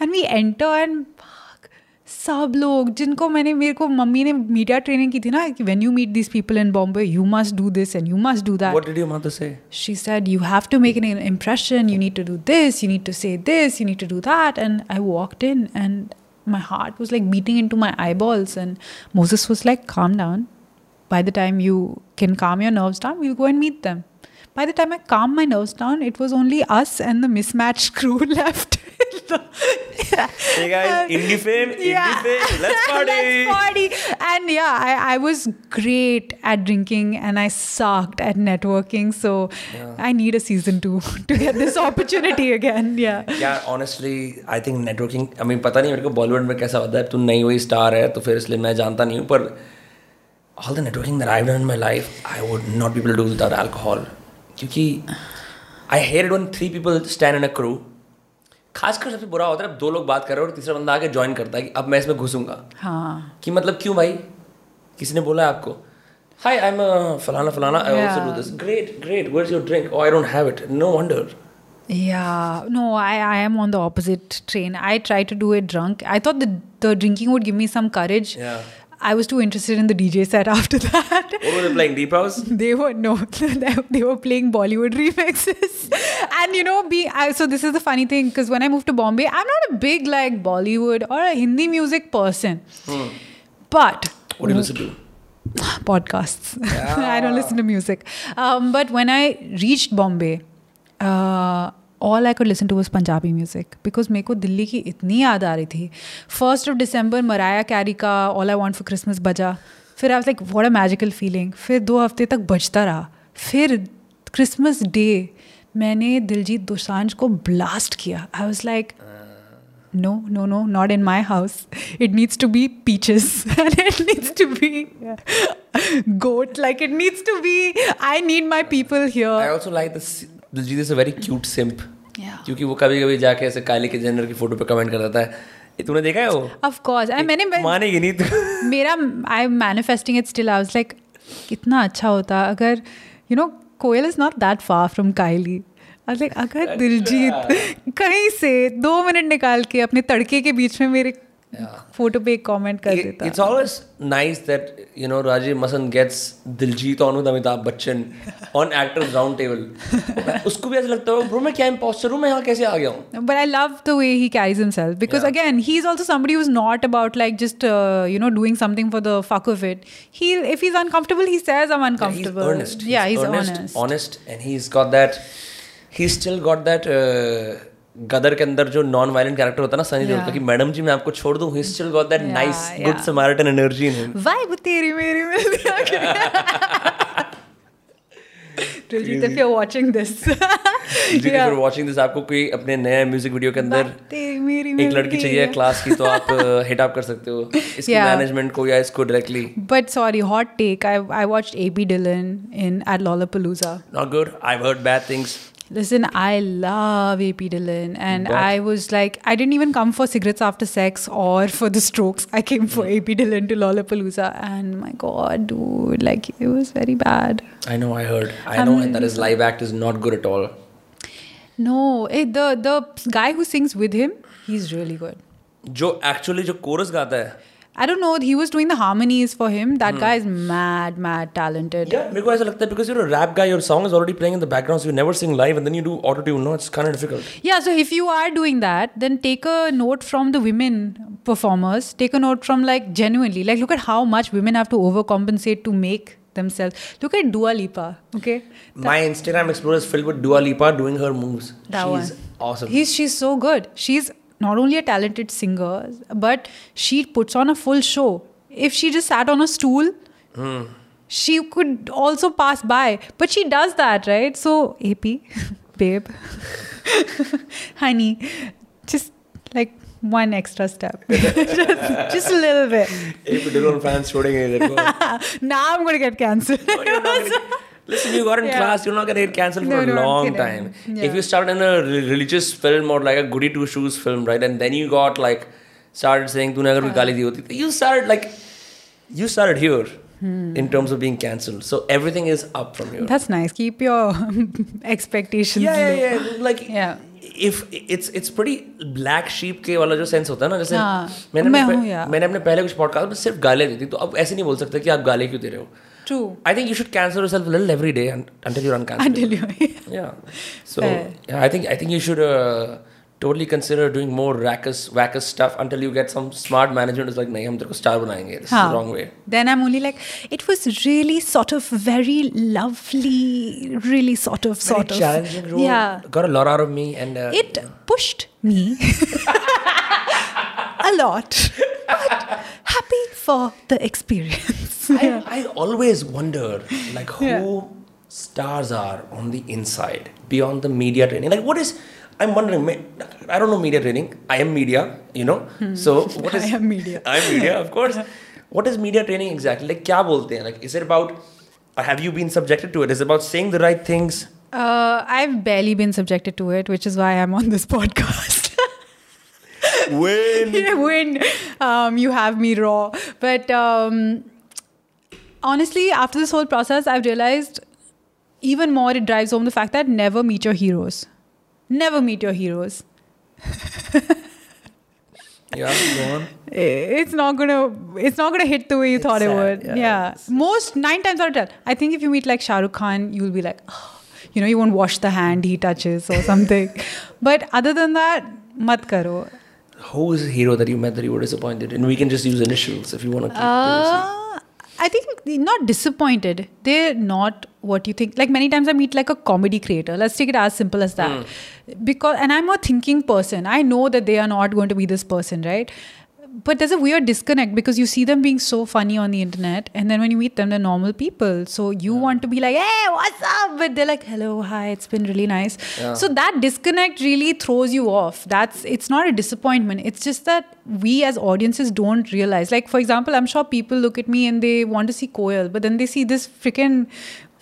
and we enter and fuck, सब लोग जिनको मैंने मेरे को मम्मी ने मीडिया ट्रेनिंग की थी ना कि when you meet these people in Bombay you must do this and you must do that What did your mother say? she said you have to make an impression you need to do this you need to say this you need to do that and i walked in and my heart was like beating into my eyeballs and moses was like calm down. By the time you can calm your nerves down we'll go and meet them. By the time i calmed my nerves down it was only us and the mismatched (laughs) crew (laughs) left Hey (laughs) guys, indie fame, indie fame, let's party. (laughs) Let's party. And yeah, I, I was great at drinking and I sucked at networking. So I need a season two (laughs) to get this opportunity again. Yeah. Yeah, honestly, I think networking. I mean, पता नहीं मेरे को बॉलीवुड में कैसा होता है तू नई हुई स्टार है तो फिर इसलिए मैं जानता नहीं हूँ पर all the networking that I've done in my life, I would not be able to do without alcohol. क्योंकि I hated when three people stand in a crew. खासकर सबसे बुरा होता है दो लोग बात कर रहे हो और तीसरा बंदा आके ज्वाइन करता है कि अब मैं इसमें घुसूँगा हाँ. कि मतलब क्यों भाई किसी ने बोला है आपको हाय आई एम फलाना फलाना I also do this great great where is your drink oh I don't have it no wonder Yeah, no, I, I am on the opposite train. I tried to do it drunk. I thought the, the drinking would give me some courage. Yeah. I was too interested in the DJ set (laughs) after that. What were they playing? Deep House? they were no (laughs) they, were playing bollywood (laughs) remixes and you know be I, so this is the funny thing because when i moved to bombay i'm not a big like bollywood or a hindi music person but What do you listen to? (sighs) podcasts i don't listen to music um, but when i reached bombay uh, all I could listen to was Punjabi music because मेरे को दिल्ली की इतनी याद आ रही थी। First of December Mariah Carey का all I want for Christmas बजा। फिर I like what a magical feeling फिर दो हफ़्ते तक बजता रहा। फिर क्रिसमस डे मैंने दिलजीत दोसांझ को ब्लास्ट किया। I was like no no no not in my house it needs to be peaches it needs to be goat like it needs to be I need my people here Is a very cute simp. yeah. क्योंकि वो कभी कभी जाके ऐसे काली के Jenner की photo पे comment कर देता है तूने देखा है वो? Of course. And मैंने मानेगी नहीं तू। (laughs) मेरा I am manifesting it still I was like कितना अच्छा होता। अगर you know Koyal is not that far from Kylie. Like अगर दिलजीत कहीं से दो मिनट निकाल के अपने तड़के के बीच में मेरे फोटो पे एक कमेंट कर देता it's always nice that you know Rajeev Masand gets Diljit on with Amitabh Bachchan on actors round table उसको भी ऐसा लगता है ब्रो मैं क्या इंपोस्टर हूं मैं यहां कैसे आ गया हूं but I love the way he carries himself because again he is also somebody who is not about like just you know doing something for the fuck of it he if he is uncomfortable he says I am uncomfortable या he is honest honest and he is got that he still got that Uh, Gadar के अंदर जो non violent character होता है ना सनी देओल का कि madam जी मैं आपको छोड़ दूँ he still got that nice good. Samaritan energy in him Vibe तेरी मेरी मेरी Diljit, (laughs) if you're watching this. (laughs) Ji Yeah. For watching this आपको कोई अपने नए म्यूज़िक वीडियो के अंदर तेरी मेरी एक लड़की चाहिए क्लास की तो आप (laughs) हिट अप कर सकते हो इसकी मैनेजमेंट को या इसको directly But sorry, hot take. I I watched AP Dylan in at Lollapalooza. Not good I heard bad things Listen, I love AP Dhillon, and but, I was like, I didn't even come for cigarettes after sex or for the strokes. I came for AP Dhillon to Lollapalooza, and my god, dude, like it was very bad. I know, I heard, I um, know, and that his live act is not good at all. No, eh, the the guy who sings with him, he's really good. जो actually जो chorus गाता है I don't know. He was doing the harmonies for him. That guy is mad, mad talented. Yeah, मेरे को ऐसा लगता है because you're a rap guy, your song is already playing in the background, so you never sing live, and then you do auto tune. No, it's kind of difficult. Yeah, so if you are doing that, then take a note from the women performers. Take a note from like genuinely, like look at how much women have to overcompensate to make themselves. Look at Dua Lipa, okay? My Instagram Explorer is filled with Dua Lipa doing her moves. That She's one. awesome. He's she's so good. She's not only a talented singer, but she puts on a full show. If she just sat on a stool, mm. she could also pass by. But she does that, right? So, AP, (laughs) babe, (laughs) honey, just like one extra step. (laughs) just, just, a little bit. AP, fans now I'm going to get cancelled. No, Listen, you got in Yeah. class, you're not gonna get cancelled for No, a no, I'm long kidding. time. Yeah. If you start in a re- religious film or like a goody two shoes film, right, and then you got like started saying तूने अगर कोई गाली दी होती, you started like you started here Hmm. in terms of being cancelled. So everything is up from here. That's nice. Keep your (laughs) expectations yeah, low. yeah, yeah. Like Yeah. if it's it's pretty black sheep के वाला जो sense होता है ना जैसे हाँ, मैंने मैं अपने हूँ पे- यार। मैंने अपने पहले कुछ पॉडकास्ट में सिर्फ गाले दी थी तो अब ऐसे नहीं बोल सकते कि आप गाले क्यों दे रहे हो True. I think you should cancel yourself a little every day and, until you're uncancelled. Until you. (laughs) yeah. So Fair. yeah, I think I think you should uh, totally consider doing more rackus wackus stuff until you get some smart management Is like, "Nahi, hum star banayenge. This is the wrong way." Then I'm only like, it was really sort of very lovely, really sort of very sort challenging of challenging role. Yeah. Got a lot out of me, and uh, it pushed me. (laughs) a lot. But happy for the experience. I, I always wonder like who Yeah. stars are on the inside beyond the media training. Like what is I'm wondering. ma- I don't know media training. I am media, you know. So what is (laughs) Hmm. I am media. (laughs) I'm media, of course. What is media training exactly? Like क्या बोलते हैं? Like is it about? Or have you been subjected to it? Is it about saying the right things? Uh, I've barely been subjected to it, which is why I'm on this (laughs) podcast. (laughs) When (laughs) when um, you have me raw. But um, honestly, after this whole process, I've realized even more it drives home the fact that never meet your heroes. Never meet your heroes. (laughs) yeah, go on. It's not gonna. It's not gonna hit the way you thought it would. yeah, Yeah. Most nine times out of ten, I think if you meet like Shah Rukh Khan, you'll be like, "Oh," you know, you won't wash the hand he touches or something. but other than that, mat karo. Who is a hero that you met that you were disappointed? And we can just use initials if you want to keep. Uh, I think not disappointed. They're not what you think. Like many times I meet like a comedy creator. Let's take it as simple as that. Because and I'm a thinking person. I know that they are not going to be this person, right? But there's a weird disconnect because you see them being so funny on the internet, and then when you meet them, they're normal people. So you want to be like, "Hey, what's up?" But they're like, "Hello, hi, it's been really nice." Yeah. So that disconnect really throws you off. That's it's not a disappointment. It's just that we as audiences don't realize. Like for example, I'm sure people look at me and they want to see Koel, but then they see this freaking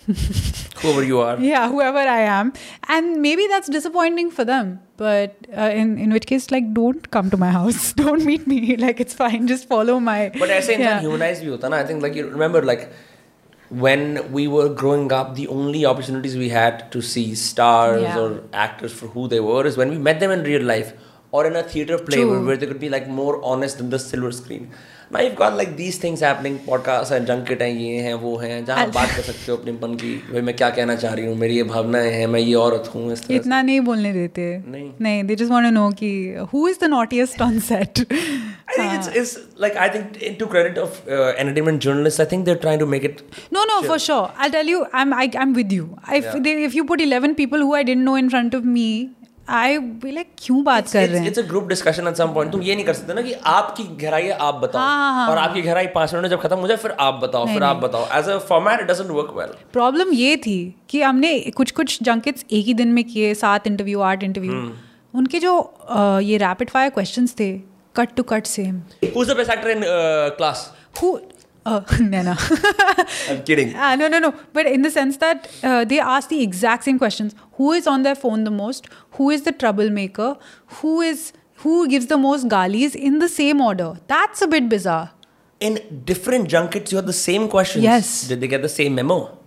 (laughs) whoever you are yeah whoever i am and maybe that's disappointing for them but uh, in in which case like don't come to my house (laughs) don't meet me (laughs) like it's fine just follow my but i say yeah. humanized you i think like you remember like when we were growing up, the only opportunities we had to see stars yeah. or actors for who they were is when we met them in real life or in a theater play True. where they could be like more honest than the silver screen. Now you've got like these things happening podcasts and junket हैं ये हैं वो हैं जहाँ आप बात कर सकते हो अपनेपन की भाई मैं क्या कहना चाह रही हूँ मेरी ये भावनाएँ हैं मैं ये औरत हूँ इस तरह इतना नहीं बोलने देते नहीं। नहीं they just want to know कि who is the naughtiest on set I think it's, it's like I think into credit of uh, entertainment journalists I think they're trying to make it No, no, chill. for sure. I'll tell you, I'm I, I'm with you. If Yeah. they, if you put 11 people who I didn't know in front of me, I be like, क्यों बात कर रहे हैं? It's a group discussion at some point तुम ये नहीं कर सकते ना कि आपकी गहराई है आप बताओ। हाँ, हाँ, और आपकी गहराई पाँच मिनट जब खत्म हो जाए फिर आप बताओ फिर आप बताओ। As a format it doesn't work well problem ये थी कि हमने कुछ कुछ जंकेट्स एक ही दिन में किए सात इंटरव्यू आठ इंटरव्यू हम्म। उनके जो ये रैपिड फायर क्वेश्चंस थे cut to cut same who is the best actor in class who uh, no, no. I'm kidding. Uh, no, no, no. But in the sense that uh, they ask the exact same questions: Who is on their phone the most? Who is the troublemaker? Who is who gives the most galis in the same order? That's a bit bizarre. In different junkets, you have the same questions. Yes. Did they get the same memo?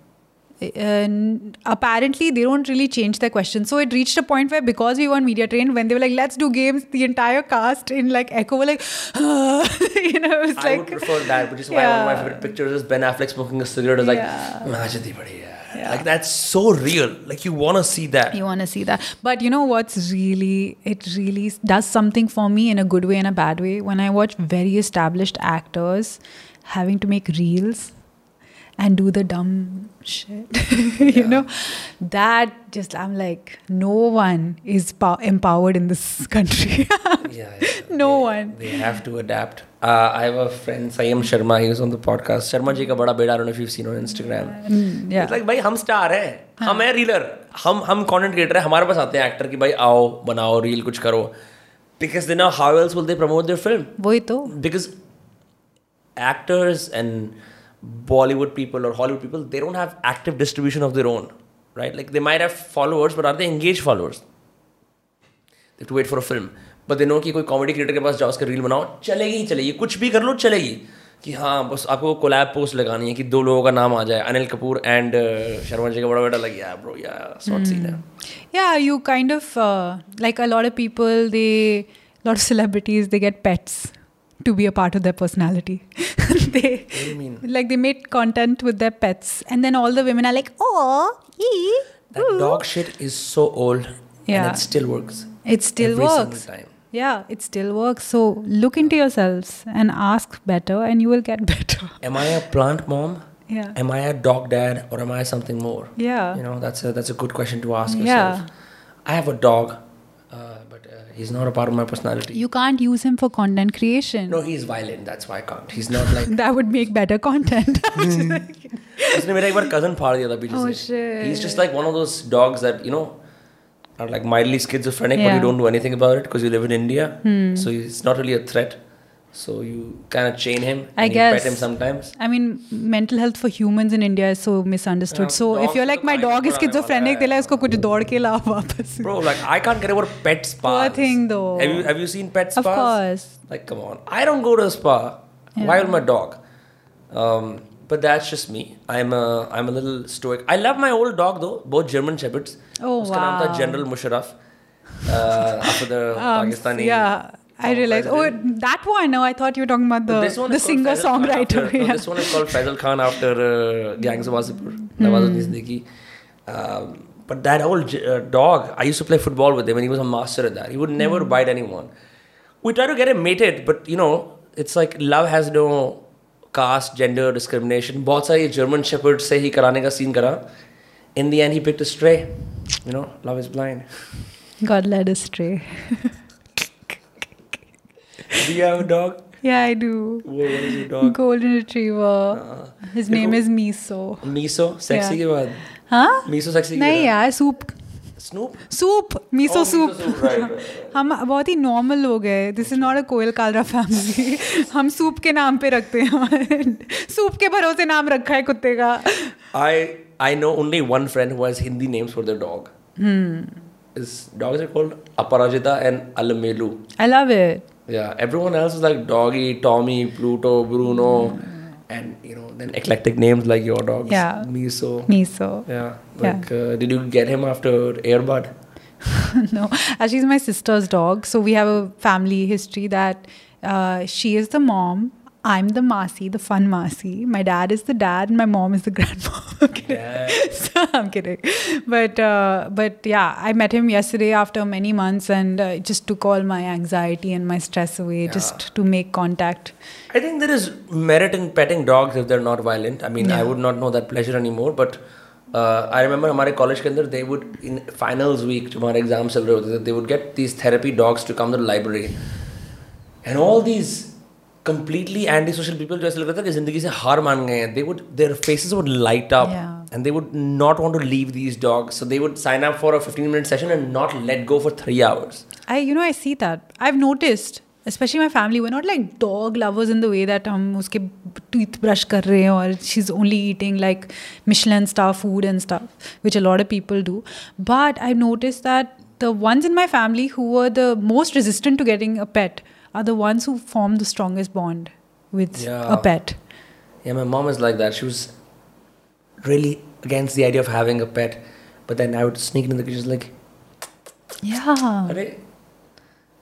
And apparently they don't really change their questions. So it reached a point where because we weren't media trained, when they were like, "Let's do games," the entire cast in like Echo were like, (laughs) you know, it was I like would prefer that, which is why one of my favorite pictures is Ben Affleck smoking a cigarette. Is like, Yeah. "Majadi badi. Yeah. like that's so real. Like you want to see that. you want to see that. But you know what's really, it really does something for me in a good way and a bad way. When I watch very established actors having to make reels and do the dumb shit, (laughs) you know, that just, I'm like, no one is pow- empowered in this country. (laughs) Yeah, yeah. (laughs) No They- one. They have to adapt. Uh, I have a friend, Sayam Sharma. He was on the podcast. Sharma ji का बड़ा बेटा. I don't know if you've seen on Instagram. Mm, yeah. It's like भाई हम star हैं हम हैं reeler हम हम कंटेंट क्रिएटर हैं हमारे पास आते हैं एक्टर कि भाई आओ बनाओ रील कुछ करो because they know how else will they promote their film वही तो because actors and Bollywood people or Hollywood people they don't have active distribution of their own right like they might have followers but are they engaged followers they have to wait for a film but they know कि कोई comedy creator के पास जाओ उसका reel बनाओ चलेगी ही चलेगी कुछ भी कर लो चलेगी कि हाँ बस आपको कोलैब पोस्ट लगानी है कि दो लोगों का नाम आ जाए अनिल कपूर एंड शर्मा जी का बड़ा बेटा लग गया ब्रो या शॉर्ट सीन है you kind of uh, like a lot of people. They, lot of celebrities, they get pets to be a part of their personality. (laughs) they, What do you mean? like they made content with their pets, and then all the women are like, "Oh, ee, That ooh." dog shit is so old and it still works. It still every works. single time. Yeah, it still works. So look into yourselves and ask better, and you will get (laughs) better. Am I a plant mom? Yeah. Am I a dog dad or am I something more? Yeah. You know, that's a that's a good question to ask yourself. Yeah. I have a dog, he's not a part of my personality. You can't use him for content creation. no, he's violent. That's why I can't. He's not like. (laughs) That would make better content. (laughs) उसने मेरा एक बार cousin फाड़ दिया था पीछे Oh, से. shit. He's just like one of those dogs that you know are like mildly schizophrenic, but you Yeah. Hmm. don't do anything about it because you live in India. So he's not really a threat. so you kind of chain him i guess pet him sometimes i mean mental health for humans in india is so misunderstood yeah, so if you're like my dog is schizophrenic they're like usko kuch dod ke lao wapas bro like i can't get over pet spa poor thing though have you have you seen pet spas of course like come on i don't go to a spa yeah. why will my dog um but that's just me. I'm a I'm a little stoic. I love my old dog though, both German shepherds. Oh Uska wow. naam tha General Musharraf. Uh, after the (laughs) um, Pakistani yeah. I realized. Oh, that one. No, I thought you were talking about the, the singer songwriter. Yeah. No, this one is called Faisal Khan after uh, Gangs of Wasseypur, mm. Um, but that old uh, dog, I used to play football with him and he was a master at that. He would never mm. bite anyone. We try to get him mated, but you know, it's like love has no caste, gender discrimination. बहुत सारे German Shepherd say he karane ka scene करा. In the end, he picked a stray. You know, love is blind. God led us stray. (laughs) Do you have a dog? Yeah, I do. What what is your dog? Golden Retriever. Uh, His name is Miso. Miso, sexy Yeah. के बाद. हाँ? Miso sexy के नहीं यार soup Snoop. Soup miso Oh, soup miso soup, right, right, right. हम बहुत ही normal लोग हैं this is not a Koyal Kalra family हम सूप के नाम पे रखते हैं सूप के भरोसे नाम रखा है कुत्ते का I I know only one friend who has Hindi names for their dog. His dogs are called Aparajita and Alamelu. I love it Yeah, everyone else is like Doggy, Tommy, Pluto, Bruno, and you know then eclectic names like your dogs. Yeah. Miso. Miso Yeah. Like, Uh, did you get him after Airbud? (laughs) no, actually, she's my sister's dog. So we have a family history that uh, she is the mom. I'm the Masi, the fun Masi. My dad is the dad, and my mom is the (laughs) grandma. I'm kidding. Yeah. So, (laughs) I'm kidding. But uh, but yeah, I met him yesterday after many months, and uh, it just took all my anxiety and my stress away just to make contact. I think there is merit in petting dogs if they're not violent. I mean, I Yeah. would not know that pleasure anymore, but uh, I remember हमारे college के अंदर they would in finals week जब हमारे exam चल रहे होते थे they would get these therapy dogs to come to the library and all these completely antisocial people जो ऐसा लग रहा था कि ज़िंदगी से हार मान गए हैं they would their faces would light up Yeah. and they would not want to leave these dogs so they would sign up for a 15 minute session and not let go for three hours I, you know, I see that. I've noticed, especially my family, we're not like dog lovers in the way that हम उसके teeth brush कर रहे हैं और she's only eating like Michelin star food and stuff, which a lot of people do. But I've noticed that the ones in my family who were the most resistant to getting a pet are the ones who form the strongest bond with Yeah. a pet. Yeah, my mom is like that. She was really against the idea of having a pet, but then I would sneak in the kitchen like, Yeah. अरे,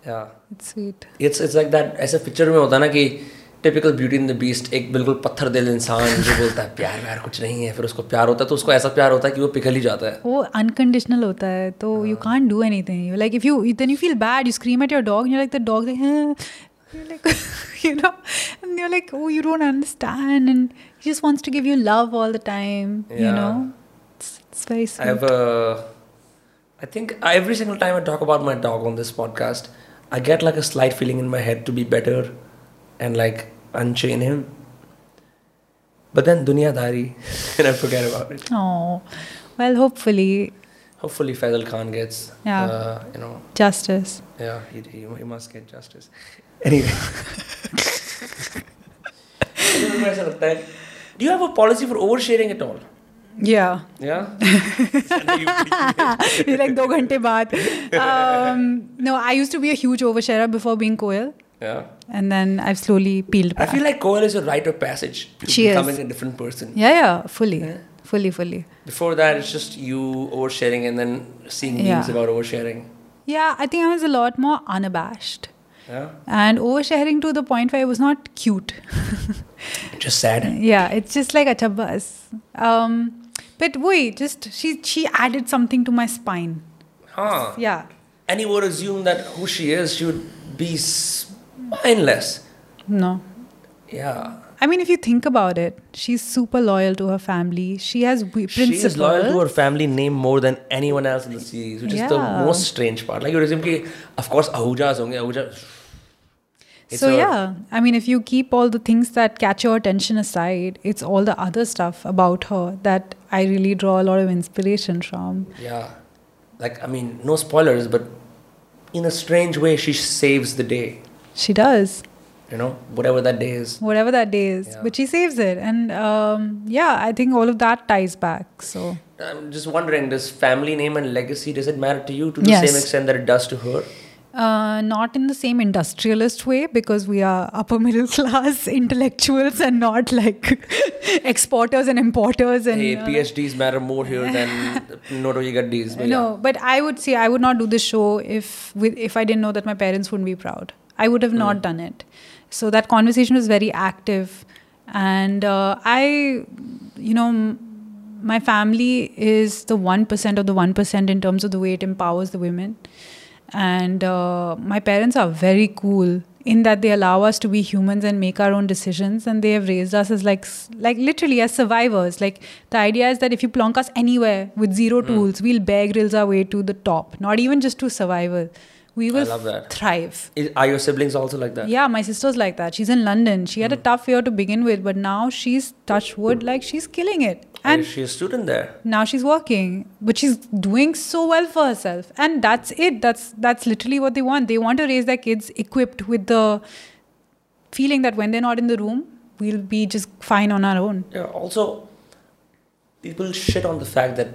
yeah. It's sweet. It's it's like that. ऐसे picture में होता है ना कि typical beauty in the beast एक बिल्कुल पत्थर दिल इंसान जो बोलता है प्यार व्यार कुछ नहीं है फिर उसको प्यार होता है तो उसको ऐसा प्यार होता है कि वो पिघल ही जाता है वो अनकंडीशनल होता है तो you can't do anything like if you then you feel bad you scream at your dog you like the dog like you know and you're like oh you don't understand and he just wants to give you love all the time you Yeah. know it's, it's very sweet I have a. I think every single time I talk about my dog on this podcast, I get like a slight feeling in my head to be better and like unchain him. But then dunyadari, (laughs) and I forget about it. Oh, well, hopefully. Hopefully, Faisal Khan gets, yeah. Uh, you know, justice. Yeah, he, he, he must get justice. Anyway. (laughs) Do you have a policy for oversharing at all? Yeah. Yeah. (laughs) like two hours. Um, no, I used to be a huge oversharer before being Koel. Yeah and then I've slowly peeled back. I feel like Koel is a rite of passage to She is. becoming a different person. yeah yeah fully Yeah. fully fully Before that, it's just you oversharing and then seeing memes Yeah. about oversharing. yeah I think I was a lot more unabashed Yeah. and oversharing to the point where it was not cute (laughs) Just sad. yeah it's just like acha bas um but wait just she she added something to my spine Huh. yeah And you would assume that who she is, she would be spineless. no Yeah. I mean, if you think about it, she's super loyal to her family. She has we- She is loyal to her family name more than anyone else in the series, which is the most strange part. Like you assume ki, of course, Ahujas honge, Ahuja. It's so a- yeah, I mean, if you keep all the things that catch your attention aside, it's all the other stuff about her that I really draw a lot of inspiration from. Yeah. Like, I mean, no spoilers, but in a strange way, she saves the day. She does You know, whatever that day is. whatever that day is, Yeah. but she saves it, and um, yeah, I think all of that ties back. So I'm just wondering, does family name and legacy does it matter to you to the Yes. same extent that it does to her? Uh, not in the same industrialist way because we are upper middle (laughs) class intellectuals and not like (laughs) exporters and importers and hey, uh, PhDs matter more here than (laughs) Noto Gadis. no but i would say i would not do this show if if i didn't know that my parents wouldn't be proud i would have not done it. So that conversation was very active. And uh, i you know my family is the 1% of the 1% in terms of the way it empowers the women. And uh, my parents are very cool in that they allow us to be humans and make our own decisions. And they have raised us as like like literally as survivors. Like the idea is that if you plonk us anywhere with zero tools we'll Bear Grylls our way to the top not even just to survival we will love that. thrive Is, are your siblings also like that? yeah my sister's like that she's in london she Hmm. had a tough year to begin with but now she's touch wood like she's killing it and is she a student there? now she's working but she's doing so well for herself and that's it that's that's literally what they want they want to raise their kids equipped with the feeling that when they're not in the room we'll be just fine on our own Yeah. Also, people shit on the fact that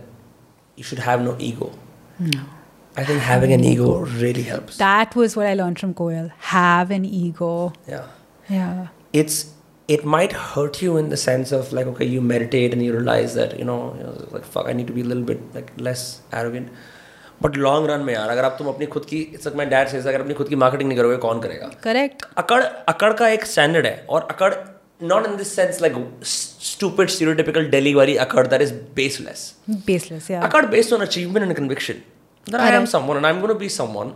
you should have no ego. no I think having an ego really helps. that was what i learned from koel have an ego yeah. yeah It's it might hurt you in the sense of like okay you meditate and you realize that you know, you know like fuck I need to be a little bit like less arrogant. But long run में यार अगर आप तुम अपनी खुद की it's my dad says अगर अपनी खुद की मार्केटिंग नहीं करोगे कौन करेगा correct अकड़ अकड़ का एक स्टैंडर्ड है और अकड़ not in this sense like stupid stereotypical Delhi वाली अकड़ that is baseless. baseless yeah Akkad based on achievement and that I am someone and I'm going to be someone.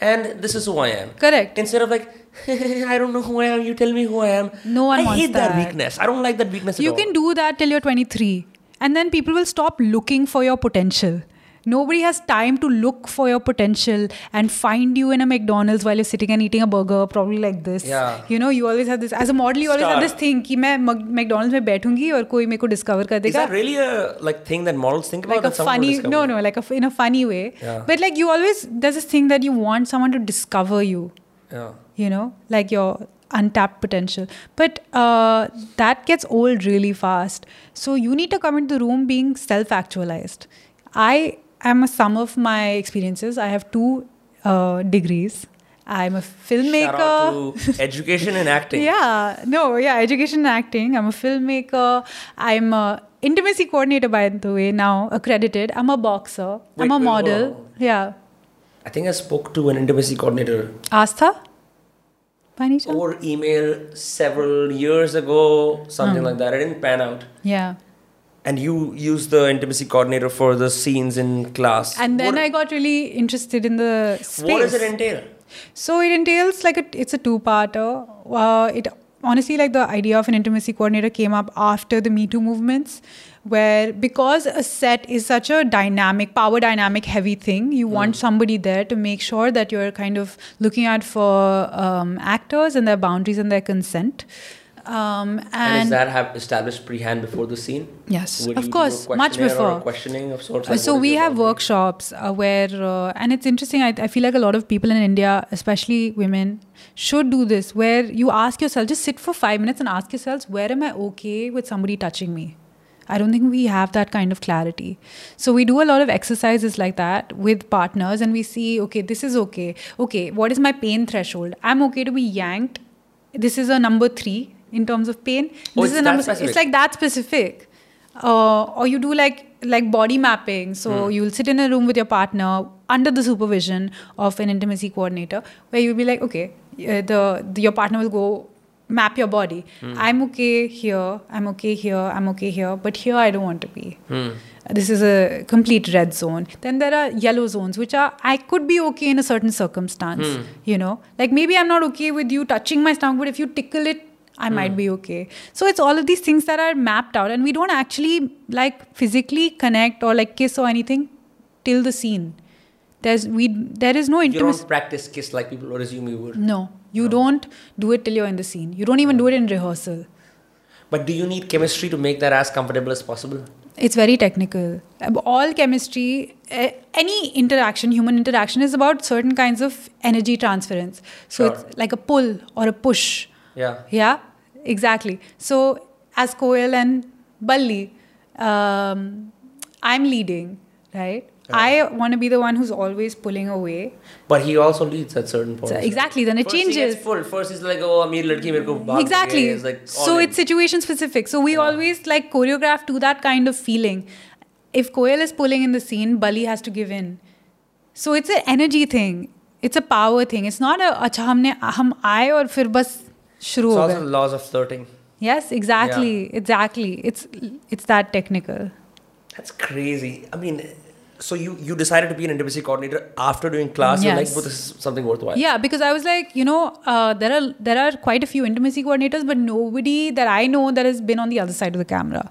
And this is who I am. correct Instead of like, (laughs) I don't know who I am, you tell me who I am. No one I wants hate that. that. weakness. I don't like that weakness you at all. You can do that till you're 23 and then people will stop looking for your potential nobody has time to look for your potential and find you in a mcdonald's while you're sitting and eating a burger probably like this Yeah. you know you always have this as a model you always have Star. this thing कि मैं McDonald's में बैठूंगी और कोई मेरे को discover कर Is देगा that really a like thing that models think about? like a that someone will funny discover? no no like a, in a funny way Yeah. but like you always there's this thing that you want someone to discover you Yeah. you know, like your untapped potential. But uh, that gets old really fast. So you need to come into the room being self actualized. I am a sum of my experiences. I have two uh, degrees. I'm a filmmaker. Shout out to education and acting. (laughs) Yeah, no, yeah, education and acting. I'm a filmmaker. I'm a intimacy coordinator, by the way, now accredited. I'm a boxer. Wait, I'm a wait, model. on. Yeah. I think I spoke to an intimacy coordinator Astha? By any chance? over email several years ago, Hmm. something like that. It didn't pan out. Yeah. And you used the intimacy coordinator for the scenes in class. And then what, I got really interested in the space. What does it entail? So it entails like a, it's a two-parter. Uh, it honestly like the idea of an intimacy coordinator came up after the Me Too movements, where because a set is such a dynamic, power dynamic heavy thing, you want somebody there to make sure that you're kind of looking out for um, actors and their boundaries and their consent. Um, And, and is that have established pre-hand before the scene? Yes, Would of you do a course, much before. a questioning of sorts. Uh, Like, so we have boundary? workshops uh, where, uh, and it's interesting. I, I feel like a lot of people in India, especially women, should do this. Where you ask yourself, just sit for five minutes and ask yourselves, where am I okay with somebody touching me? I don't think we have that kind of clarity. So we do a lot of exercises like that with partners, and we see, okay, this is okay. Okay, what is my pain threshold? I'm okay to be yanked. This is a number three in terms of pain. Oh, this it's is a number. specific? It's like that specific. Uh, or you do like like body mapping. So Hmm. you'll sit in a room with your partner under the supervision of an intimacy coordinator, where you'll be like, okay, uh, the, the your partner will go map your body. Hmm. I'm okay here. I'm okay here. I'm okay here. But here I don't want to be. Hmm. This is a complete red zone. Then there are yellow zones, which are I could be okay in a certain circumstance. Hmm. You know, like maybe I'm not okay with you touching my stomach, but if you tickle it, I might be okay. So it's all of these things that are mapped out, and we don't actually like physically connect or like kiss or anything till the scene. There's we there is no You intimacy. don't practice kiss like people would assume you would. No, you don't do it till you're in the scene. You don't even do it in rehearsal. But do you need chemistry to make that as comfortable as possible? It's very technical. All chemistry, eh, any interaction, human interaction, is about certain kinds of energy transference. So Sure. it's like a pull or a push. Yeah. Yeah, exactly. So as Koel and Balli, um, I'm leading, right? I want to be the one who's always pulling away. But he also leads at certain points. So exactly. Then it First changes. He full. First he's like, oh, mere ladki mere ko Exactly. It's like so in. it's situation specific. So we yeah. always like choreograph to that kind of feeling. If Koel is pulling in the scene, Balli has to give in. So it's an energy thing. It's a power thing. It's not a अच्छा हमने हम आए और फिर बस शुरू It's हो also गए the laws of flirting. yes exactly exactly it's it's that technical That's crazy. I mean, so you you decided to be an intimacy coordinator after doing class. You're like, Yes. well, this is something worthwhile. Yeah, because I was like, you know, uh, there are there are quite a few intimacy coordinators, but nobody that I know that has been on the other side of the camera.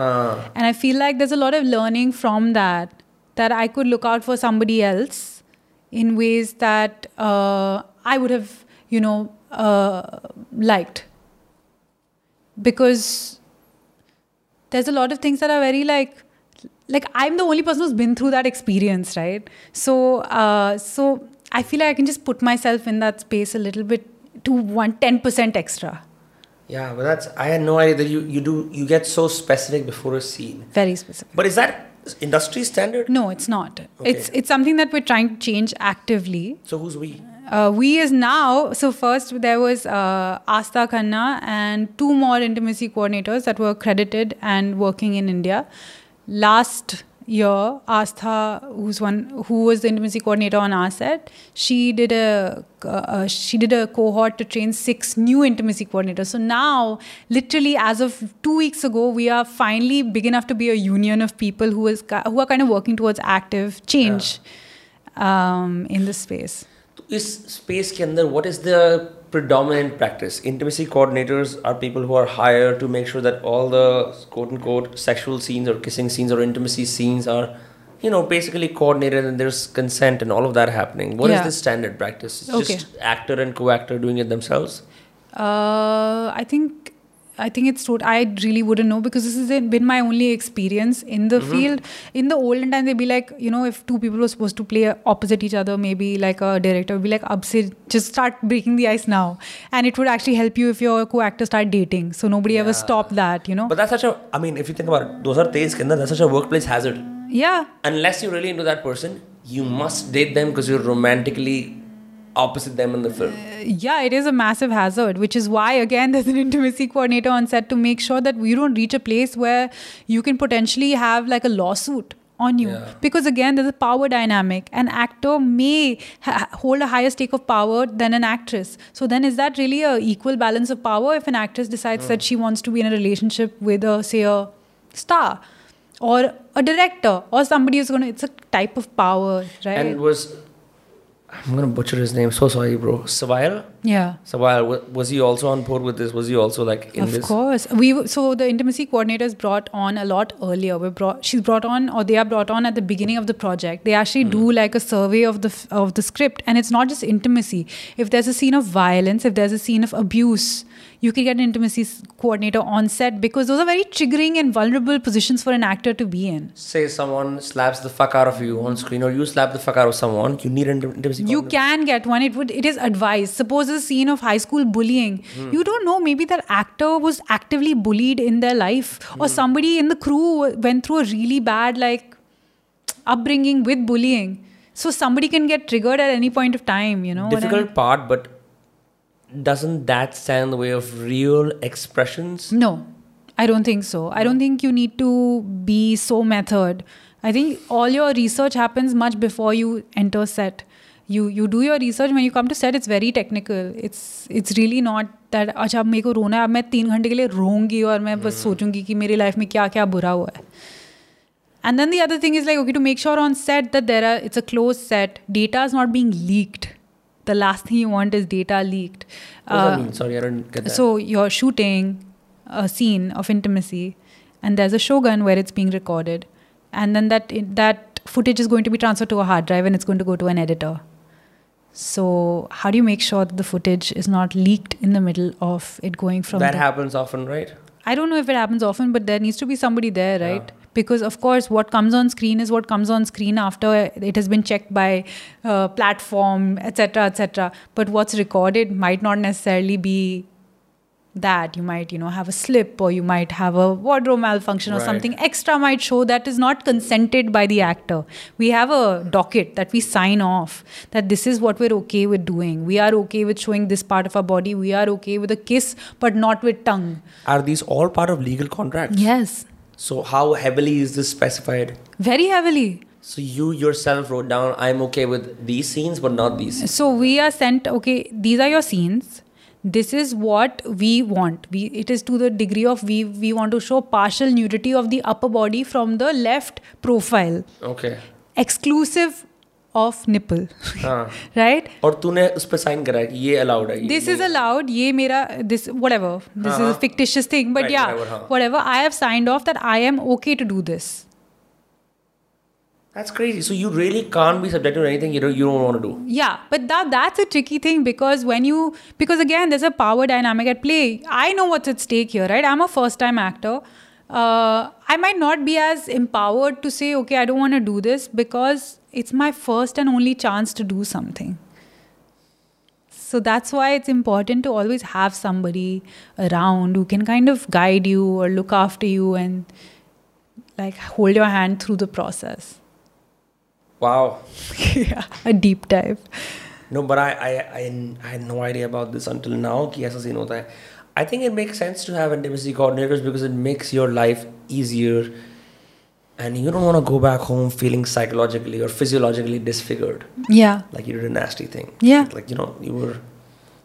Huh. And I feel like there's a lot of learning from that, that I could look out for somebody else in ways that uh, I would have, you know, uh, liked. Because there's a lot of things that are very like, like I'm the only person who's been through that experience, right? So, uh, so I feel like I can just put myself in that space a little bit to one ten percent extra. Yeah, but that's I had no idea that you you do you get so specific before a scene. Very specific. But is that industry standard? No, it's not. Okay. It's it's something that we're trying to change actively. So who's we? Uh, we is now so first there was uh, Astha Khanna and two more intimacy coordinators that were credited and working in India. Last year, Astha, who's one who was the intimacy coordinator on our set, she did a uh, she did a cohort to train six new intimacy coordinators. So now, literally as of two weeks ago, we are finally big enough to be a union of people who is who are kind of working towards active change um, in this space. तो इस space के अंदर what is the predominant practice? Intimacy coordinators are people who are hired to make sure that all the quote unquote sexual scenes or kissing scenes or intimacy scenes are, you know, basically coordinated and there's consent and all of that happening. What is Yeah. the standard practice? It's Okay. just actor and co-actor doing it themselves. Uh, I think I think it's true. I really wouldn't know because this has been my only experience in the mm-hmm. field. In the olden time, they'd be like, you know, if two people were supposed to play opposite each other, maybe like a director would be like, just start breaking the ice now. And it would actually help you if your co actor start dating. So nobody yeah. ever stopped that, you know. But that's such a, I mean, if you think about it, those are days, that's such a workplace hazard. Yeah. Unless you're really into that person, you must date them because you're romantically opposite them in the film. Uh, yeah, it is a massive hazard, which is why, again, (laughs) there's an intimacy coordinator on set to make sure that we don't reach a place where you can potentially have like a lawsuit on you. Yeah. Because, again, there's a power dynamic. An actor may ha- hold a higher stake of power than an actress. So, then is that really a equal balance of power if an actress decides that she wants to be in a relationship with a, say, a star? Or a director, or somebody who's gonna. It's a type of power, right? And was I'm gonna butcher his name. So sorry, bro. Savail. Yeah. So wa- Was he also on board with this? Was he also like in of this? Of course we so the intimacy coordinator is brought on a lot earlier we brought she's brought on or they are brought on at the beginning of the project they actually hmm. do like a survey of the of the script and it's not just intimacy if there's a scene of violence if there's a scene of abuse you can get an intimacy coordinator on set because those are very triggering and vulnerable positions for an actor to be in Say someone slaps the fuck out of you on screen, or you slap the fuck out of someone. You need an intimacy. you coordinator. can get one it would it is advised suppose a scene of high school bullying you don't know maybe that actor was actively bullied in their life or hmm. somebody in the crew went through a really bad like upbringing with bullying. So somebody can get triggered at any point of time you know I Difficult mean? part, but doesn't that stand in the way of real expressions? no i don't think so. I don't hmm. think you need to be so method. I think all your research happens much before you enter set you you do your research when you come to set it's very technical it's it's really not that अच्छा अब मेरे को रोना है अब मैं तीन घंटे के लिए रोऊंगी और मैं बस सोचूंगी कि मेरी लाइफ में क्या क्या बुरा हुआ है and then the other thing is like okay to make sure on set that there are it's a closed set data is not being leaked the last thing you want is data leaked What does Uh, that mean? Sorry, I don't get that. so you're shooting a scene of intimacy, and there's a shogun where it's being recorded, and then that that footage is going to be transferred to a hard drive and it's going to go to an editor. So how do you make sure that the footage is not leaked in the middle of it going from that happens often, right? I don't know if it happens often, but there needs to be somebody there, right? Because of course, what comes on screen is what comes on screen after it has been checked by uh, platform, etc., etc. But what's recorded might not necessarily be that. You might, you know, have a slip, or you might have a wardrobe malfunction, or Right. something extra might show that is not consented by the actor. We have a docket that we sign off that this is what we're okay with doing. We are okay with showing this part of our body. We are okay with a kiss, but not with tongue. Are these all part of legal contracts? Yes, So how heavily is this specified? very heavily. So you yourself wrote down, I'm okay with these scenes, but not these. scenes." So we are sent. Okay, these are your scenes. This is what we want we it is to the degree of we we want to show partial nudity of the upper body from the left profile okay exclusive of nipple right और तूने उस पर sign करा कि ये allowed है this is allowed ये मेरा this whatever this is a fictitious thing but yeah whatever I have signed of that I am okay to do this That's crazy. So you really can't be subjected to anything you don't, you don't want to do. Yeah, but that that's a tricky thing because when you because again there's a power dynamic at play. I know what's at stake here, right? I'm a first time actor. Uh, I might not be as empowered to say, okay, I don't want to do this because it's my first and only chance to do something. So that's why it's important to always have somebody around who can kind of guide you or look after you and like hold your hand through the process. Wow. (laughs) yeah, a deep dive. No, but I, I, I, I, had no idea about this until now. Ki scene hota hai. I think it makes sense to have intimacy coordinators because it makes your life easier and you don't want to go back home feeling psychologically or physiologically disfigured. Yeah. Like you did a nasty thing. Yeah. Like, you know, you were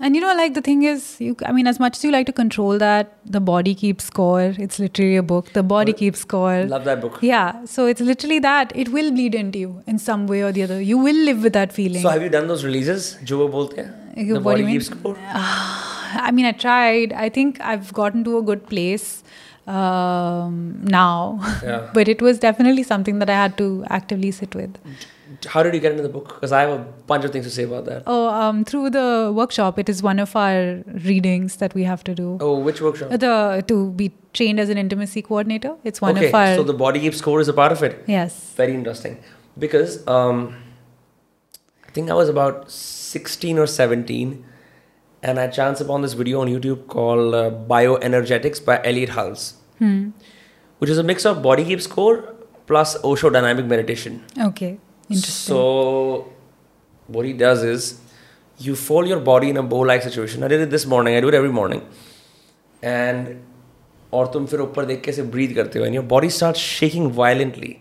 and you know, like the thing is, you I mean, as much as you like to control that, the body keeps score. It's literally a book. The body keeps score. Love that book. Yeah. So it's literally that. It will bleed into you in some way or the other. You will live with that feeling. So have you done those releases? Jo bolte The body keeps score. (sighs) I mean, I tried. I think I've gotten to a good place um, now. Yeah. (laughs) but it was definitely something that I had to actively sit with. How did you get into the book? Because I have a bunch of things to say about that. Oh, um, through the workshop, it is one of our readings that we have to do. Oh, which workshop? The to be trained as an intimacy coordinator. It's one okay, of our Okay. so the body keeps score is a part of it. yes. Very interesting. Because um, I think I was about 16 or 17 and I chanced upon this video on YouTube called uh, Bioenergetics by Elliot Hulse, Hmm. which is a mix of body keep score plus Osho dynamic meditation. Okay. Interesting. So, what he does is you fold your body in a bow like situation. I did it this morning. I do it every morning. And और तुम फिर ऊपर देख के ऐसे breathe करते हो and your body starts shaking violently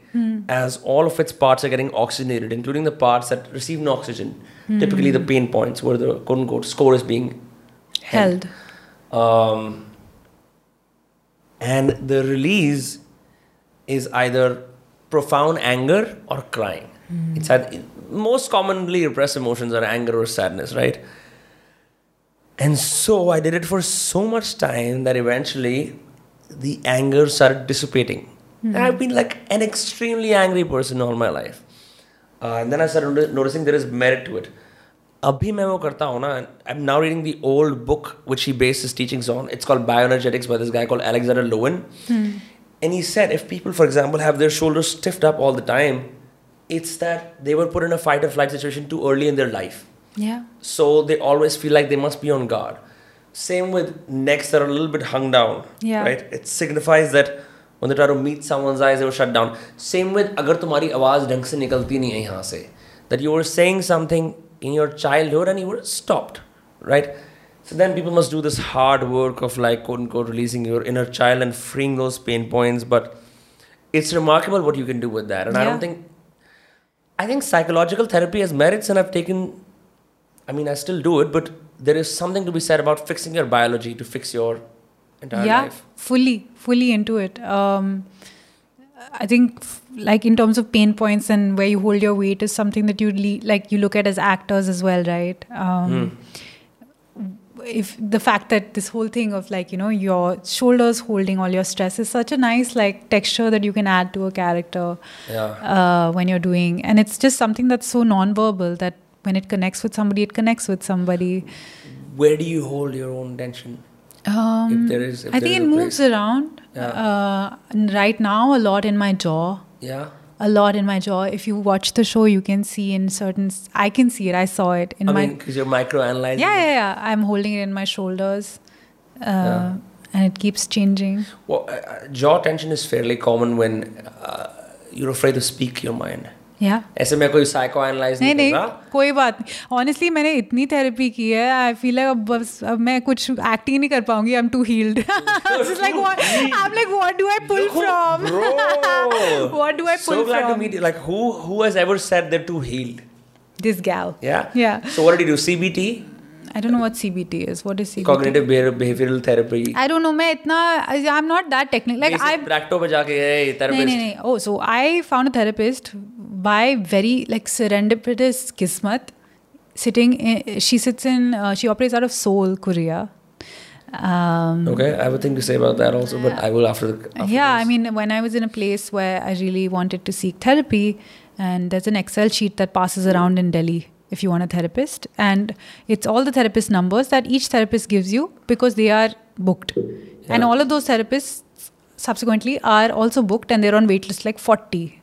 as all of its parts are getting oxygenated, including the parts that receive no oxygen. Typically the pain points where the quote unquote score is being Held. um, and the release is either profound anger or crying. It's either, most commonly repressed emotions are anger or sadness, right? And so I did it for so much time that eventually the anger started dissipating. And I've been like an extremely angry person all my life. Uh, and then I started noti- noticing there is merit to it. अभी मैं वो करता हूँ ना I am now reading the old book which he based his teachings on it's called bioenergetics by this guy called Alexander Lowen and he said if people for example have their shoulders stiffed up all the time it's that they were put in a fight or flight situation too early in their life Yeah. so they always feel like they must be on guard same with necks that are a little bit hung down Yeah. right it signifies that when they try to meet someone's eyes they were shut down same with अगर तुम्हारी आवाज़ ढंग से निकलती नहीं है यहाँ से that you were saying something in your childhood and you were stopped right so then people must do this hard work of like quote unquote releasing your inner child and freeing those pain points but it's remarkable what you can do with that and i Yeah. don't think i think psychological therapy has merits and i've taken i mean i still do it but there is something to be said about fixing your biology to fix your entire yeah life. fully fully into it. Um i think f- like in terms of pain points and where you hold your weight is something that you le- like you look at as actors as well right? Um if the fact that this whole thing of like you know your shoulders holding all your stress is such a nice like texture that you can add to a character yeah uh, when you're doing and it's just something that's so non-verbal that when it connects with somebody it connects with somebody where do you hold your own tension um, if there is if I there think is it moves around. Yeah. Uh, right now, a lot in my jaw. yeah A lot in my jaw. If you watch the show, you can see in certain. I can see it. I saw it in i my. mean because you're micro analyzing yeah, yeah, yeah. I'm holding it in my shoulders, uh, and it keeps changing. well, uh, uh, jaw tension is fairly common when uh, you're afraid to speak your mind ऐसे मैं कोई psycho analyse नहीं नहीं, कोई बात नहीं। Honestly मैंने इतनी थेरेपी की है आई फील लाइक अब बस अब मैं कुछ एक्टिंग नहीं कर पाऊँगी I am too healed like what I am like what do I pull from what do I pull from so glad to meet like who who has ever said that too healed this gal yeah yeah so what did you CBT CBT, I don't know what CBT is. What is CBT? cognitive behavior- behavioral therapy. I don't know. मैं इतना I'm not that technical. Like I Basic practo पे जाके hey नहीं therapist. नहीं नहीं. Oh, so I found a therapist by very like serendipitous kismat. Sitting, in, she sits in. Uh, she operates out of Seoul, Korea. Um, Okay, I have a thing to say about that also, but I will after. the after yeah, this. I mean, when I was in a place where I really wanted to seek therapy, and there's an Excel sheet that passes around in Delhi if you want a therapist, and it's all the therapist numbers that each therapist gives you because they are booked, and all of those therapists subsequently are also booked and they're on waitlist like 40.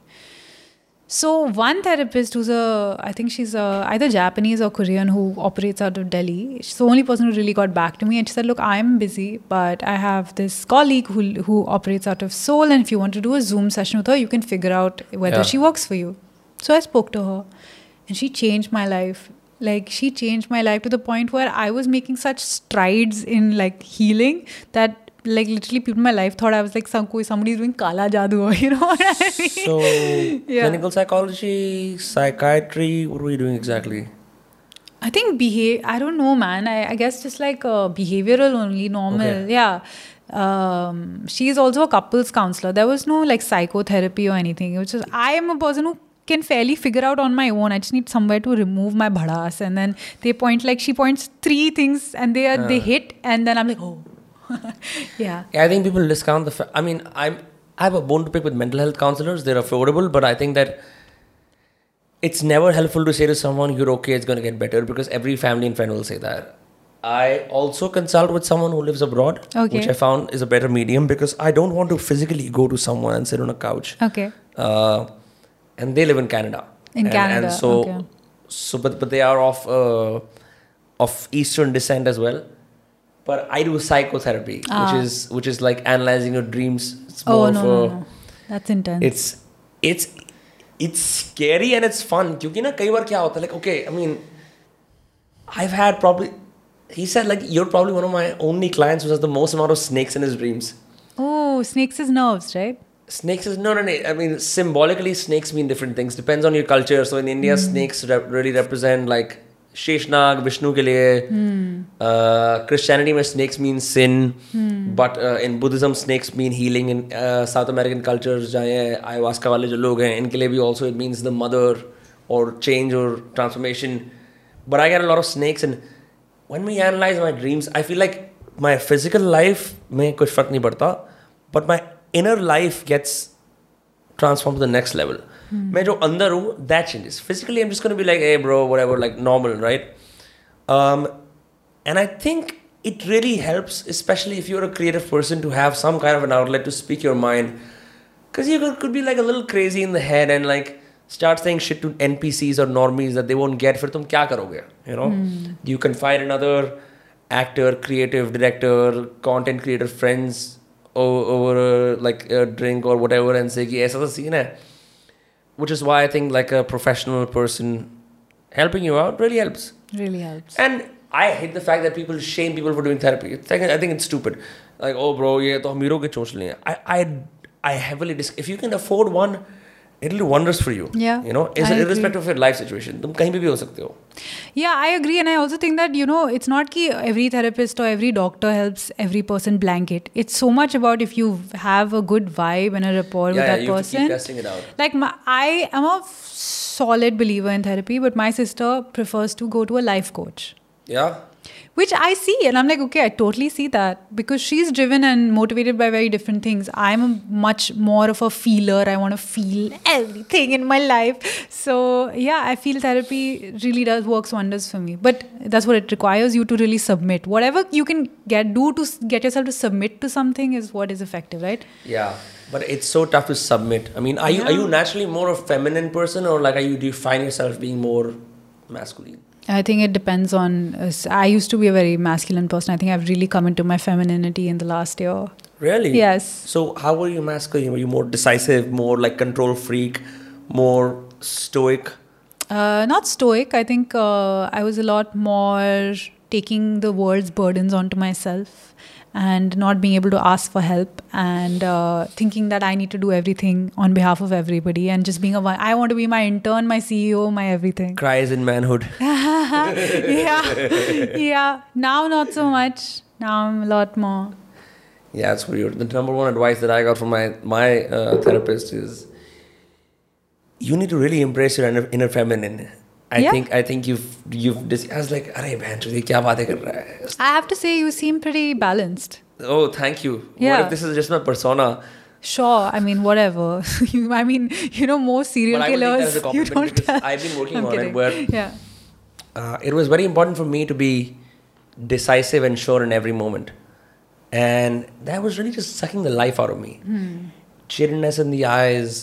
So one therapist who's a, I think she's a, either Japanese or Korean who operates out of Delhi. She's the only person who really got back to me, and she said, "Look, I'm busy, but I have this colleague who who operates out of Seoul, and if you want to do a Zoom session with her, you can figure out whether Yeah. she works for you." So I spoke to her, and she changed my life. Like she changed my life to the point where I was making such strides in like healing that like literally people in my life thought I was like some somebody doing kala jadoo, (laughs) you know what I mean? So (laughs) Yeah. clinical psychology, psychiatry. What were you doing exactly? I think behave. I don't know, man. I, I guess just like uh, behavioral only, normal. Okay. Yeah. Um, she's also a couples counselor. There was no like psychotherapy or anything. It was just I am a person who can fairly figure out on my own. I just need somewhere to remove my bhadas, and then they point like she points three things, and they are they Ah. hit, and then I'm like, oh, (laughs) yeah. Yeah, I think people discount the. Fa- I mean, I'm I have a bone to pick with mental health counselors. They're affordable, but I think that it's never helpful to say to someone you're okay, it's going to get better because every family and friend will say that. I also consult with someone who lives abroad, Okay. which I found is a better medium because I don't want to physically go to someone and sit on a couch. Okay. Uh, and they live in Canada. In And- Canada, and so okay. so but but they are of uh, of Eastern descent as well. But I do psychotherapy, Ah. which is which is like analyzing your dreams. It's Oh more no, of no, a, no. That's intense. it's it's it's scary and it's fun. क्योंकि ना कई बार क्या होता है like okay, I mean, I've had probably. He said like you're probably one of my only clients who has the most amount of snakes in his dreams. Oh, snakes is nerves, right? Snakes is no, no, no. I mean, symbolically, snakes mean different things. Depends on your culture. So in India, snakes rep- really represent like Sheshnag, Vishnu ke liye. Uh, Christianity, mein snakes mean sin. But uh, in Buddhism, snakes mean healing. In uh, South American cultures, जहाँ ये ayahuasca वाले जो लोग हैं, इनके लिए भी also it means the mother or change or transformation. But I get a lot of snakes, and when we analyze my dreams, I feel like my physical life में कुछ फर्क नहीं पड़ता, but my inner life gets transformed to the next level. मैं जो अंदर हूँ that changes. Physically, I'm just gonna be like, hey bro, whatever, like normal, right? Um, and I think it really helps, especially if you're a creative person, to have some kind of an outlet to speak your mind. Because you could, could be like a little crazy in the head and like start saying shit to NPCs or normies that they won't get. फिर तुम क्या करोगे? You know, you can find another actor, creative director, content creator friends o- over a, like a drink or whatever and say कि ऐसा सा scene है. Which is why I think like a professional person helping you out really helps. Really helps. And I hate the fact that people shame people for doing therapy. It's like, I think it's stupid. Like, oh, bro, ये तो अमीरों के चोंच लिए हैं. I, I, I heavily dis- if you can afford one, it'll do wonders for you. Yeah, You know, is I agree. irrespective of your life situation. तुम कहीं भी भी हो सकते हो. Yeah, I agree. And I also think that, you know, it's not ki every therapist or every doctor helps every person blanket. It's so much about if you have a good vibe and a rapport Yeah, with yeah, that you have to keep person. testing it out. Like, my, I am a solid believer in therapy, but my sister prefers to go to a life coach. Yeah. which I see, and I'm like, okay, I totally see that because she's driven and motivated by very different things. I'm a much more of a feeler. I want to feel everything in my life. So yeah, I feel therapy really does works wonders for me. But that's what it requires you to really submit. Whatever you can get do to get yourself to submit to something is what is effective, right? Yeah. But it's so tough to submit. I mean, are you are you naturally more of a feminine person or like are you do you find yourself being more masculine? I think it depends on. Uh, I used to be a very masculine person. I think I've really come into my femininity in the last year. Really? Yes. So how were you masculine? Were you more decisive, more like control freak, more stoic? Uh, not stoic. I think uh, I was a lot more taking the world's burdens onto myself and not being able to ask for help and uh, thinking that I need to do everything on behalf of everybody and just being a one. I want to be my intern, my CEO, my everything. Cries in manhood. (laughs) yeah, yeah. Now not so much. Now I'm a lot more. Yeah, it's weird. The number one advice that I got from my my uh, therapist is you need to really embrace your inner, inner feminine. I Yeah. think I think you've you've dis- I was like, अरे बहन चोद, ये क्या बातें कर रहा है? I have to say, you seem pretty balanced. Oh, thank you. What Yeah. if this is just my persona? Sure, I mean, whatever. (laughs) you, I mean, you know, most serial But I will take that as killers. a (laughs) You compliment don't because tell. I've been working I'm on it kidding. where- yeah, uh, it was very important for me to be decisive and sure in every moment. And that was really just sucking the life out of me. Chillness in the eyes.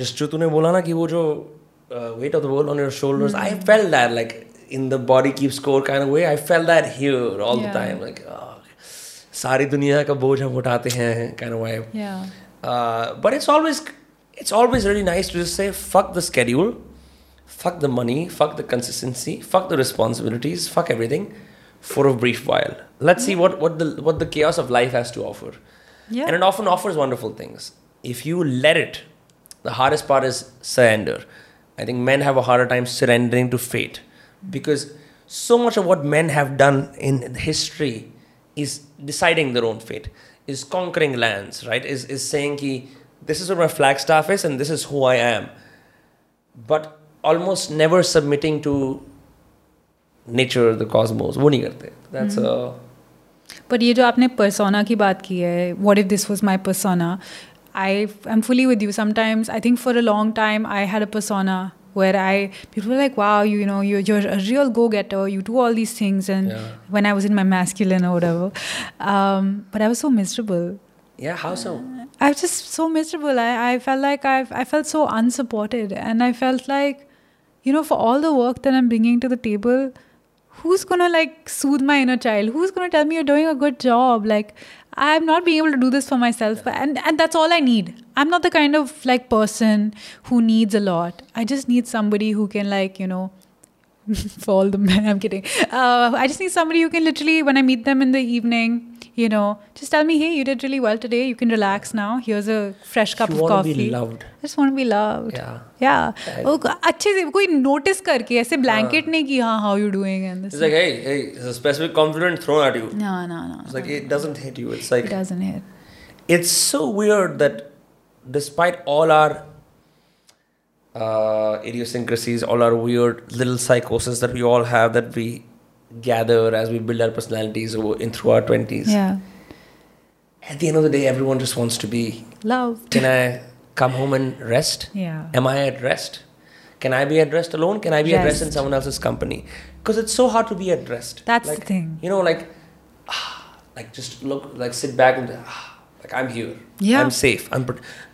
Just जो तूने बोला ना कि वो जो uh, weight of the world on your shoulders, I felt that like in the body keeps score kind of way. I felt that here all the Yeah. time. Like, oh, सारी दुनिया का बोझ हम उठाते हैं kind of way. yeah. Uh, but it's always it's always really nice to just say fuck the schedule, fuck the money, fuck the consistency, fuck the responsibilities, fuck everything for a brief while. Let's see what, what the what the chaos of life has to offer. Yeah. And it often offers wonderful things. If you let it, the hardest part is surrender. I think men have a harder time surrendering to fate because so much of what men have done in history is deciding their own fate, is conquering lands, right? Is, is saying ki, this is where my flagstaff is and this is who I am. But almost never submitting to nature, the cosmos. वो नहीं करते. That's a But ये जो आपने persona की बात की है, what if this was my persona? I am fully with you. Sometimes I think for a long time I had a persona where I people were like, wow, you, you know, you're, you're a real go-getter. You do all these things, and Yeah. when I was in my masculine or whatever, um, but I was so miserable. yeah. How so? I was just so miserable. I, I felt like I I felt so unsupported, and I felt like, you know, for all the work that I'm bringing to the table, who's gonna like soothe my inner child? Who's gonna tell me you're doing a good job? Like I'm not being able to do this for myself, but and and that's all I need. I'm not the kind of like person who needs a lot. I just need somebody who can like you know (laughs) for all the men. (laughs) I'm kidding. Uh, I just need somebody who can literally, when I meet them in the evening, you know, just tell me, hey, you did really well today. You can relax now. Here's a fresh cup You of want to coffee. be loved. I just want to be loved. Yeah. Yeah. Right. वो अच्छे से कोई notice करके ऐसे blanket नहीं कि हाँ how you doing and this. It's like, hey, hey, it's a specific compliment thrown at you. No, no, no. It's like it doesn't hit you. It's like It doesn't hit. it's so weird that despite all our uh, idiosyncrasies, all our weird little psychosis that we all have that we gather as we build our personalities over- in through our twenties. Yeah. At the end of the day, everyone just wants to be. Loved. Can I come home and rest? Yeah. Am I at rest? Can I be at rest alone? Can I be at rest in someone else's company? Because it's so hard to be at rest. That's the like, thing. You know, like, ah, like just look, like sit back and ah, like I'm here. Yeah. I'm safe. I'm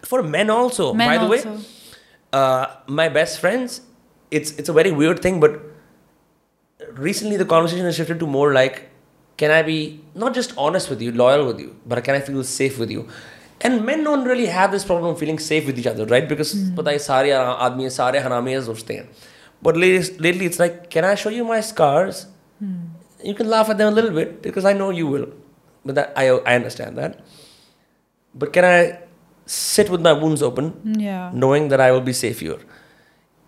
for men also. Men By the way, also. uh, my best friends. It's it's a very weird thing, but recently the conversation has shifted to more like, can I be not just honest with you, loyal with you, but can I feel safe with you? And men don't really have this problem of feeling safe with each other, right? Because पता है सारे आदमी हैं, सारे हरामी हैं, सोचते हैं. But lately, lately it's like, can I show you my scars? You can laugh at them a little bit because I know you will. But that, I, I understand that. But can I sit with my wounds open Yeah. knowing that I will be safe here.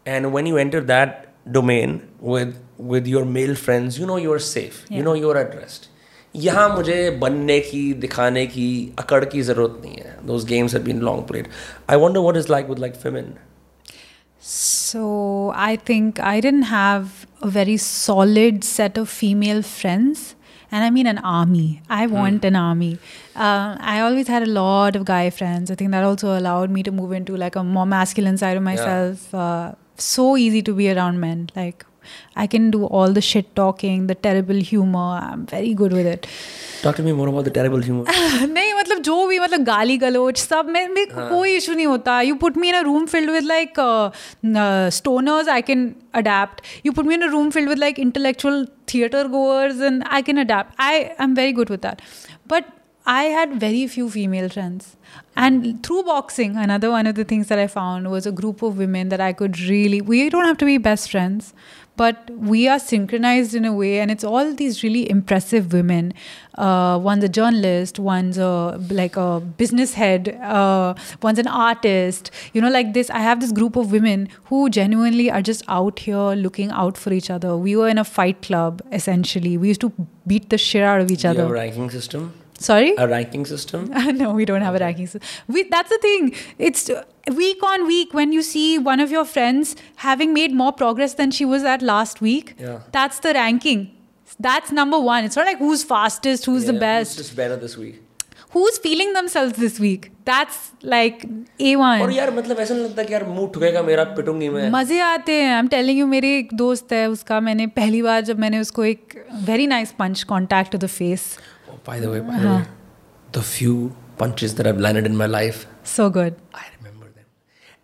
And when you enter that domain with with your male friends, you know you are safe. You Yeah. know you are at rest. यहाँ मुझे बनने की दिखाने की अकड़ की ज़रूरत नहीं है those games have been long played I wonder what it's like with like women So I think I didn't have a very solid set of female friends. And I mean an army. I want an army. Uh, I always had a lot of guy friends. I think that also allowed me to move into like a more masculine side of myself. Uh, so easy to be around men. Like I can do all the shit talking, the terrible humor. I'm very good with it. talk to me more about the terrible humor (laughs) नहीं मतलब जो भी मतलब गाली गलोच सब में में कोई इशू नहीं होता you put me in a room filled with like stoners I can adapt you put me in a room filled with like intellectual theatre goers and I can adapt I I am very good with that but I had very few female friends. And through boxing, another one of the things that I found was a group of women that I could really, we don't have to be best friends, but we are synchronized in a way. And it's all these really impressive women. Uh, one's a journalist, one's a, like a business head, uh, one's an artist. You know, like this, I have this group of women who genuinely are just out here looking out for each other. We were in a fight club, essentially. We used to beat the shit out of each you other. have a ranking system Sorry? a ranking system (laughs) no, we don't have a ranking system. We, that's the thing. It's uh, week on week when you see one of your friends having made more progress than she was at last week. Yeah. That's the ranking. That's number one. It's not like who's fastest, who's the Yeah, best, who's just better this week who's feeling themselves this week. That's like और A1. यार मतलब ऐसा नहीं लगता कि यार मुंह ठुकेगा मेरा पिटूंगी मैं मजे आते हैं आई एम टेलिंग यू मेरे एक दोस्त है उसका मैंने पहली बार जब मैंने उसको एक very nice punch contact to the face Oh, by the way by the way the few punches that I've landed in my life so good I remember them.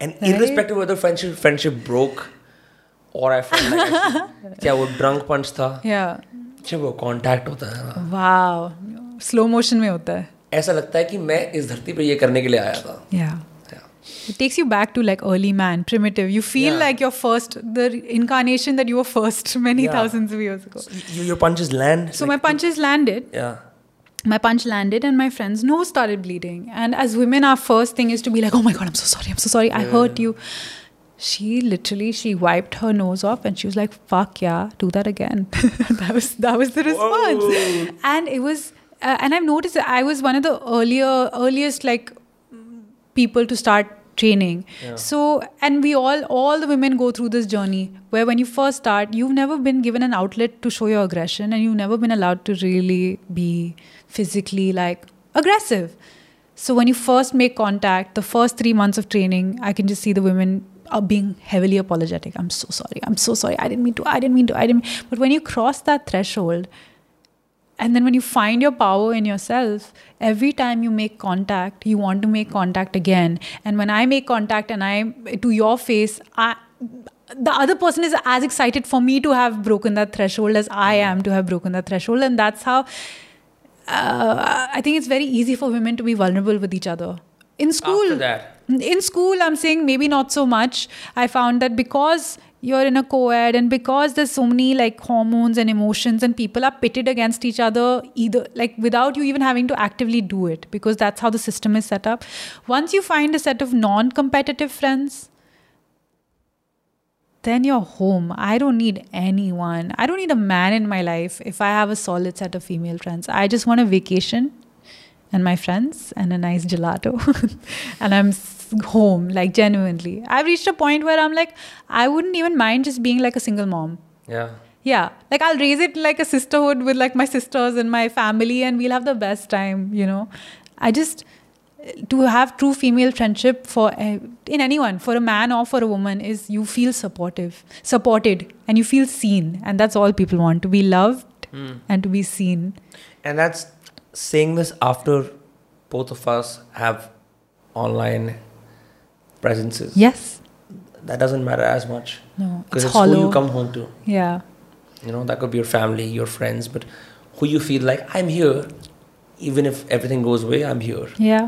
And irrespective of whether friendship friendship broke or I felt like I should- क्या वो (laughs) drunk punch था या जब वो contact होता है ना, वाह स्लो मोशन में होता है ऐसा लगता है कि मैं इस धरती पे ये करने के लिए आया था Yeah. Yeah. It takes you back to like early man, primitive. You feel Yeah. like you're first, the incarnation that you were first many Yeah. thousands of years ago. You, your punches land. So like- my punches landed. Yeah. My punch landed, and my friend's nose started bleeding. And as women, our first thing is to be like, "Oh my god, I'm so sorry. I'm so sorry. I hurt you." She literally she wiped her nose off, and she was like, "Fuck yeah, do that again." (laughs) that was that was the response. Whoa. And it was, uh, and I've noticed that I was one of the earlier earliest like people to start training so and we all all the women go through this journey where when you first start you've never been given an outlet to show your aggression and you've never been allowed to really be physically like aggressive so when you first make contact the first 3 months of training i can just see the women are being heavily apologetic i'm so sorry i'm so sorry i didn't mean to i didn't mean to i didn't Mean. but when you cross that threshold and then when you find your power in yourself, every time you make contact, you want to make contact again. And when I make contact and I to your face, I the other person is as excited for me to have broken that threshold as I am to have broken that threshold. And that's how uh, I think it's very easy for women to be vulnerable with each other. In school, in school i'm saying maybe not so much. I found that because you're in a co-ed and because there's so many like hormones and emotions and people are pitted against each other either like without you even having to actively do it because that's how the system is set up. Once you find a set of non-competitive friends then you're home. I don't need anyone. I don't need a man in my life if I have a solid set of female friends. I just want a vacation and my friends and a nice gelato. (laughs) and I'm home, like genuinely. I've reached a point where I'm like, I wouldn't even mind just being like a single mom. Yeah. Yeah, like I'll raise it like a sisterhood with like my sisters and my family, and we'll have the best time, you know. I just to have true female friendship for uh, in anyone for a man or for a woman is you feel supportive supported and you feel seen and that's all people want to be loved and to be seen And that's saying this after both of us have online presences. yes That doesn't matter as much. no Because it's it's, who you come home to. yeah You know, that could be your family, your friends, but who you feel like, I'm here. Even if everything goes away, I'm here. yeah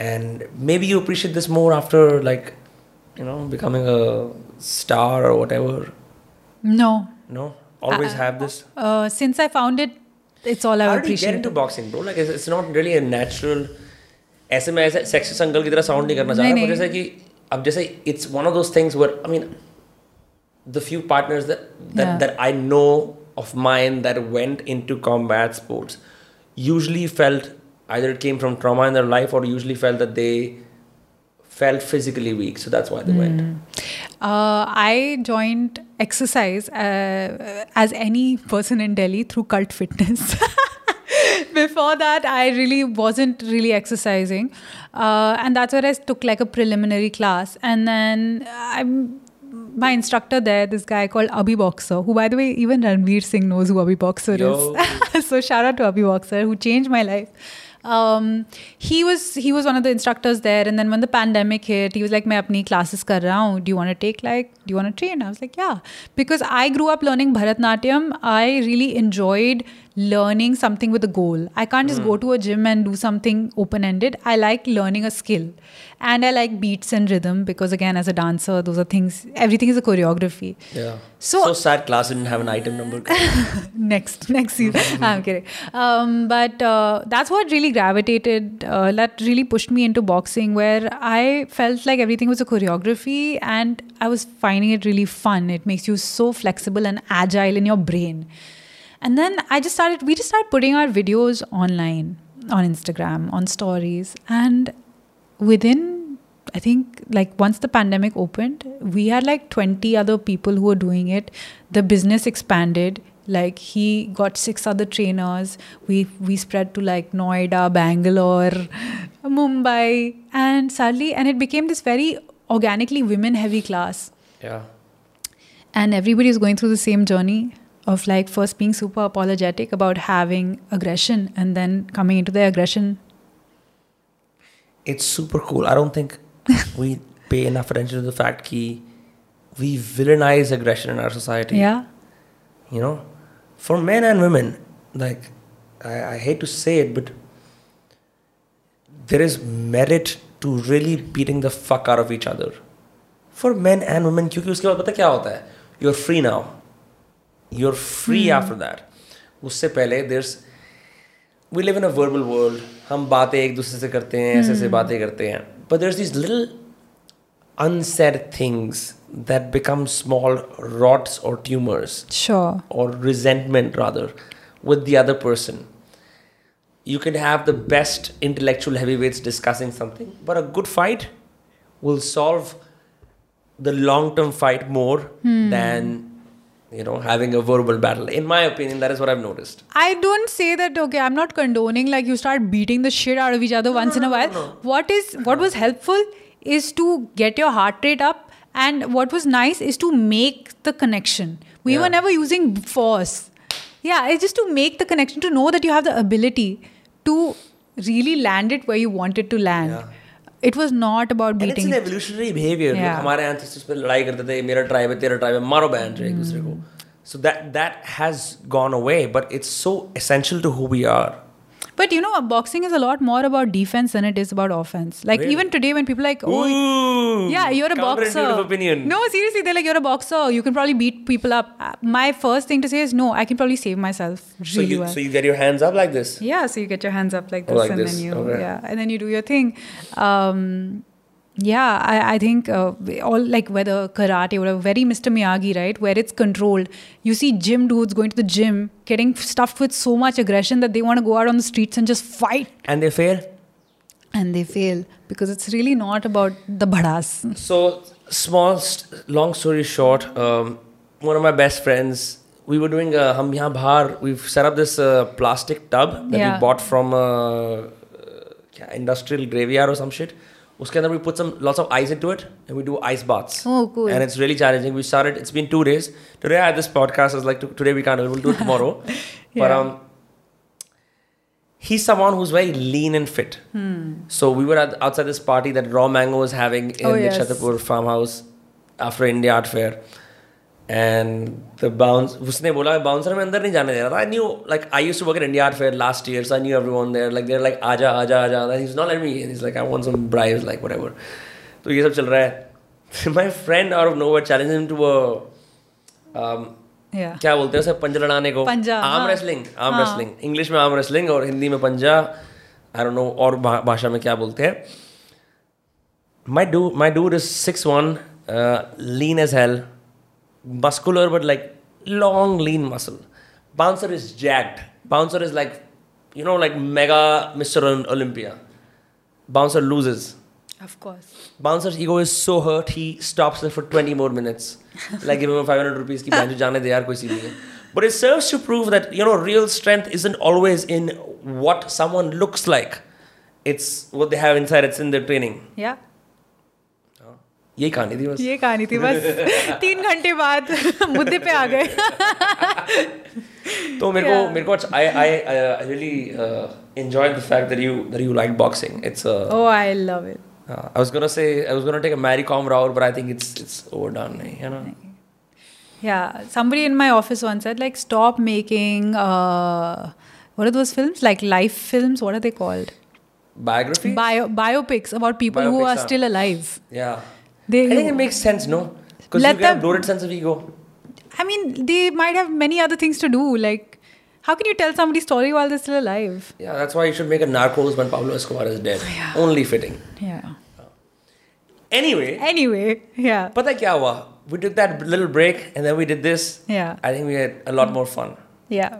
And maybe you appreciate this more after, like, you know, becoming a star or whatever. no No? Always Uh, have this. uh, since i found it it's all i How did you get appreciate into boxing, bro? Like, it's, it's not really a natural. ऐसे में ऐसे sexy uncle की तरह sound नहीं करना चाह नहीं, रहा पर नहीं। जैसे कि अब जैसे it's one of those things where I mean the few partners that that, Yeah. that I know of mine that went into combat sports usually felt either it came from trauma in their life or usually felt that they felt physically weak so that's why they went Uh, I joined exercise uh, as any person in Delhi through cult fitness. (laughs) Before that, I really wasn't really exercising. Uh, and that's where I took like a preliminary class. And then I'm. My instructor there, this guy called Abhi Boxer, who by the way, even Ranveer Singh knows who Abhi Boxer Yo. is. (laughs) so shout out to Abhi Boxer, who changed my life Um, he was he was one of the instructors there, and then when the pandemic hit, he was like, "मैं अपनी classes कर रहा हूँ. Do you want to take like? Do you want to train?" I was like, "Yeah," because I grew up learning Bharatnatyam. I really enjoyed learning something with a goal. I can't just go to a gym and do something open ended. I like learning a skill, and I like beats and rhythm because again, as a dancer, those are things. Everything is a choreography. yeah So- so sad class didn't have an item number (laughs) next next season (laughs) i'm kidding um, but uh, that's what really gravitated uh, that really pushed me into boxing where i felt like everything was a choreography and i was finding it really fun it makes you so flexible and agile in your brain and then i just started we just started putting our videos online on instagram on stories and within I think like once the pandemic opened, we had like 20 other people who were doing it. The business expanded. Like he got six other trainers. We we spread to like Noida, Bangalore, Mumbai, and sadly, and it became this very organically women heavy class. yeah And everybody is going through the same journey of like first being super apologetic about having aggression and then coming into the aggression. it's super cool i don't think (laughs) we pay enough attention to the fact that we villainize aggression in our society Yeah. you know for men and women like I, I hate to say it but there is merit to really beating the fuck out of each other for men and women क्योंकि उसके बाद पता क्या होता है you're free now you're free after that उससे पहले there's we live in a verbal world हम बातें एक दूसरे से करते हैं ऐसे ऐसे बातें करते हैं but there's these little unsaid things that become small rots or tumors Sure. or resentment rather with the other person. You can have the best intellectual heavyweights discussing something, but a good fight will solve the long term fight more than you know having a verbal battle. In my opinion, that is what I've noticed. I don't say that okay, I'm not condoning like you start beating the shit out of each other once in a while. What is what was helpful is to get your heart rate up and what was nice is to make the connection. We were never using force. Yeah, it's just to make the connection to know that you have the ability to really land it where you want it to land. Yeah. It was not about And it's beating an it. evolutionary behavior. Look, Yeah. हमारे ancestors पे लड़ाई करते थे मेरा tribe है तेरा tribe है मारो बहन चो एक दूसरे को so that that has gone away but it's so essential to who we are but you know, boxing is a lot more about defense than it is about offense. Like Really? even today, when people are like, oh, Ooh, yeah, you're a boxer. opinion. No, seriously, they're like, you're a boxer. You can probably beat people up. Uh, My first thing to say is, no, I can probably save myself So really you, well. so you get your hands up like this. Yeah, so you get your hands up like Oh, this, like and this, then you, okay. yeah, and then you do your thing. Um, yeah, I, I think uh, all like whether karate or very Mr. Miyagi, right, where it's controlled. You see gym dudes going to the gym, getting stuffed with so much aggression that they want to go out on the streets and just fight, And they fail. and they fail because it's really not about the bhadas. So, small, st- long story short, um, one of my best friends, we were doing a hum yahan bahar, we've set up this uh, plastic tub that Yeah. we bought from uh, uh, industrial graveyard or some shit. Uske andar we put some lots of ice into it and we do ice baths. Oh, and it's really challenging. We started, it's been two days. Today I had this podcast. I like, today we can't, we'll do tomorrow. (laughs) But um, he's someone who's very lean and fit. Hmm. So we were outside this party that Raw Mango was having in oh, the yes. Farmhouse after India Art Fair. And the bounce उसने बोला bouncer में अंदर नहीं जाने दे रहा था। I knew like I used to work in India Art Fair last year I knew everyone there like there like आ जा आ जा आ जा is not let me is like I want some bribe like whatever तो ये सब चल रहा है। My friend out of nowhere challenge to Yeah. क्या बोलते हैं उसे? पंजा लड़ाने को। आम आर्म हाँ, रेसलिंग आर्म रेसलिंग इंग्लिश में आम रेसलिंग और हिंदी में पंजा। आई डोंट नो और भाषा में क्या बोलते हैं। My do my do is six one lean as health muscular but like long lean muscle. Bouncer is jacked. Bouncer is like, you know, like mega Mr. Olympia. Bouncer loses. Of course. Bouncer's ego is so hurt, he stops for 20 more minutes. (laughs) like, give him 500 rupees, ki jaane de yaar, koi. But it serves to prove that, you know, real strength isn't always in what someone looks like. It's what they have inside, it's in their training. Yeah. यही कहानी थी बस ये कहानी थी बस तीन घंटे बाद मुद्दे पे आ गए तो मेरे को मेरे को I I I really enjoyed the fact that you that you like boxing it's uh, oh, I love it. uh, I was gonna say I was gonna take a Mary Com route but I think it's it's overdone you know Yeah, somebody in my office once said like stop making uh, what are those films like life films? What are they called? biography Bio biopics about people biopics who Biopics, are still alive. yeah They, I think it makes sense, no? Because you get a bloated sense of ego. I mean, they might have many other things to do. Like, how can you tell somebody's story while they're still alive? Yeah, that's why you should make a Narcos when Pablo Escobar is dead. Oh, yeah. Only fitting. Yeah. Anyway. Anyway, yeah. But like, yeah, we took that little break and then we did this. Yeah. I think we had a lot more fun. Yeah.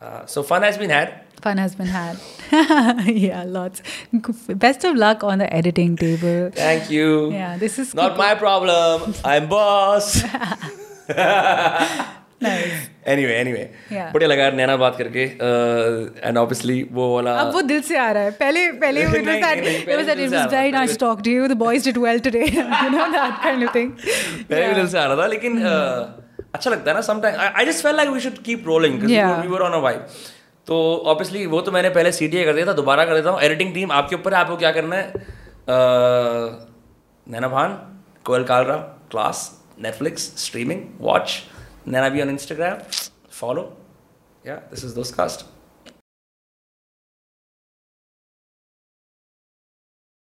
Uh, so fun has been had Fun has been had. yeah, lots. Best of luck on the editing table. thank you Yeah, this is Not my problem. I'm boss. nice. anyway, anyway. Yeah. बढ़िया लगा यार नैना बात करके and obviously वो वाला अब वो दिल से आ रहा है पहले पहले it was नहीं, that नहीं, it पहले was that दिल it से आ was रहा very था, nice to talk to you the boys did well today you know that kind of thing पहले भी दिल yeah. से आ रहा था लेकिन uh, अच्छा लगता है ना sometime I just fail like we should keep rolling Yeah. We were on a vibe तो ऑब्वियसली वो तो मैंने पहले सी कर दिया था, दोबारा कर देता हूँ। एडिटिंग टीम आपके ऊपर है, आपको क्या करना है? Naina Bhan, Koyal Kalra class Netflix streaming watch Naina भी on Instagram follow yeah this is दोस्त कास्ट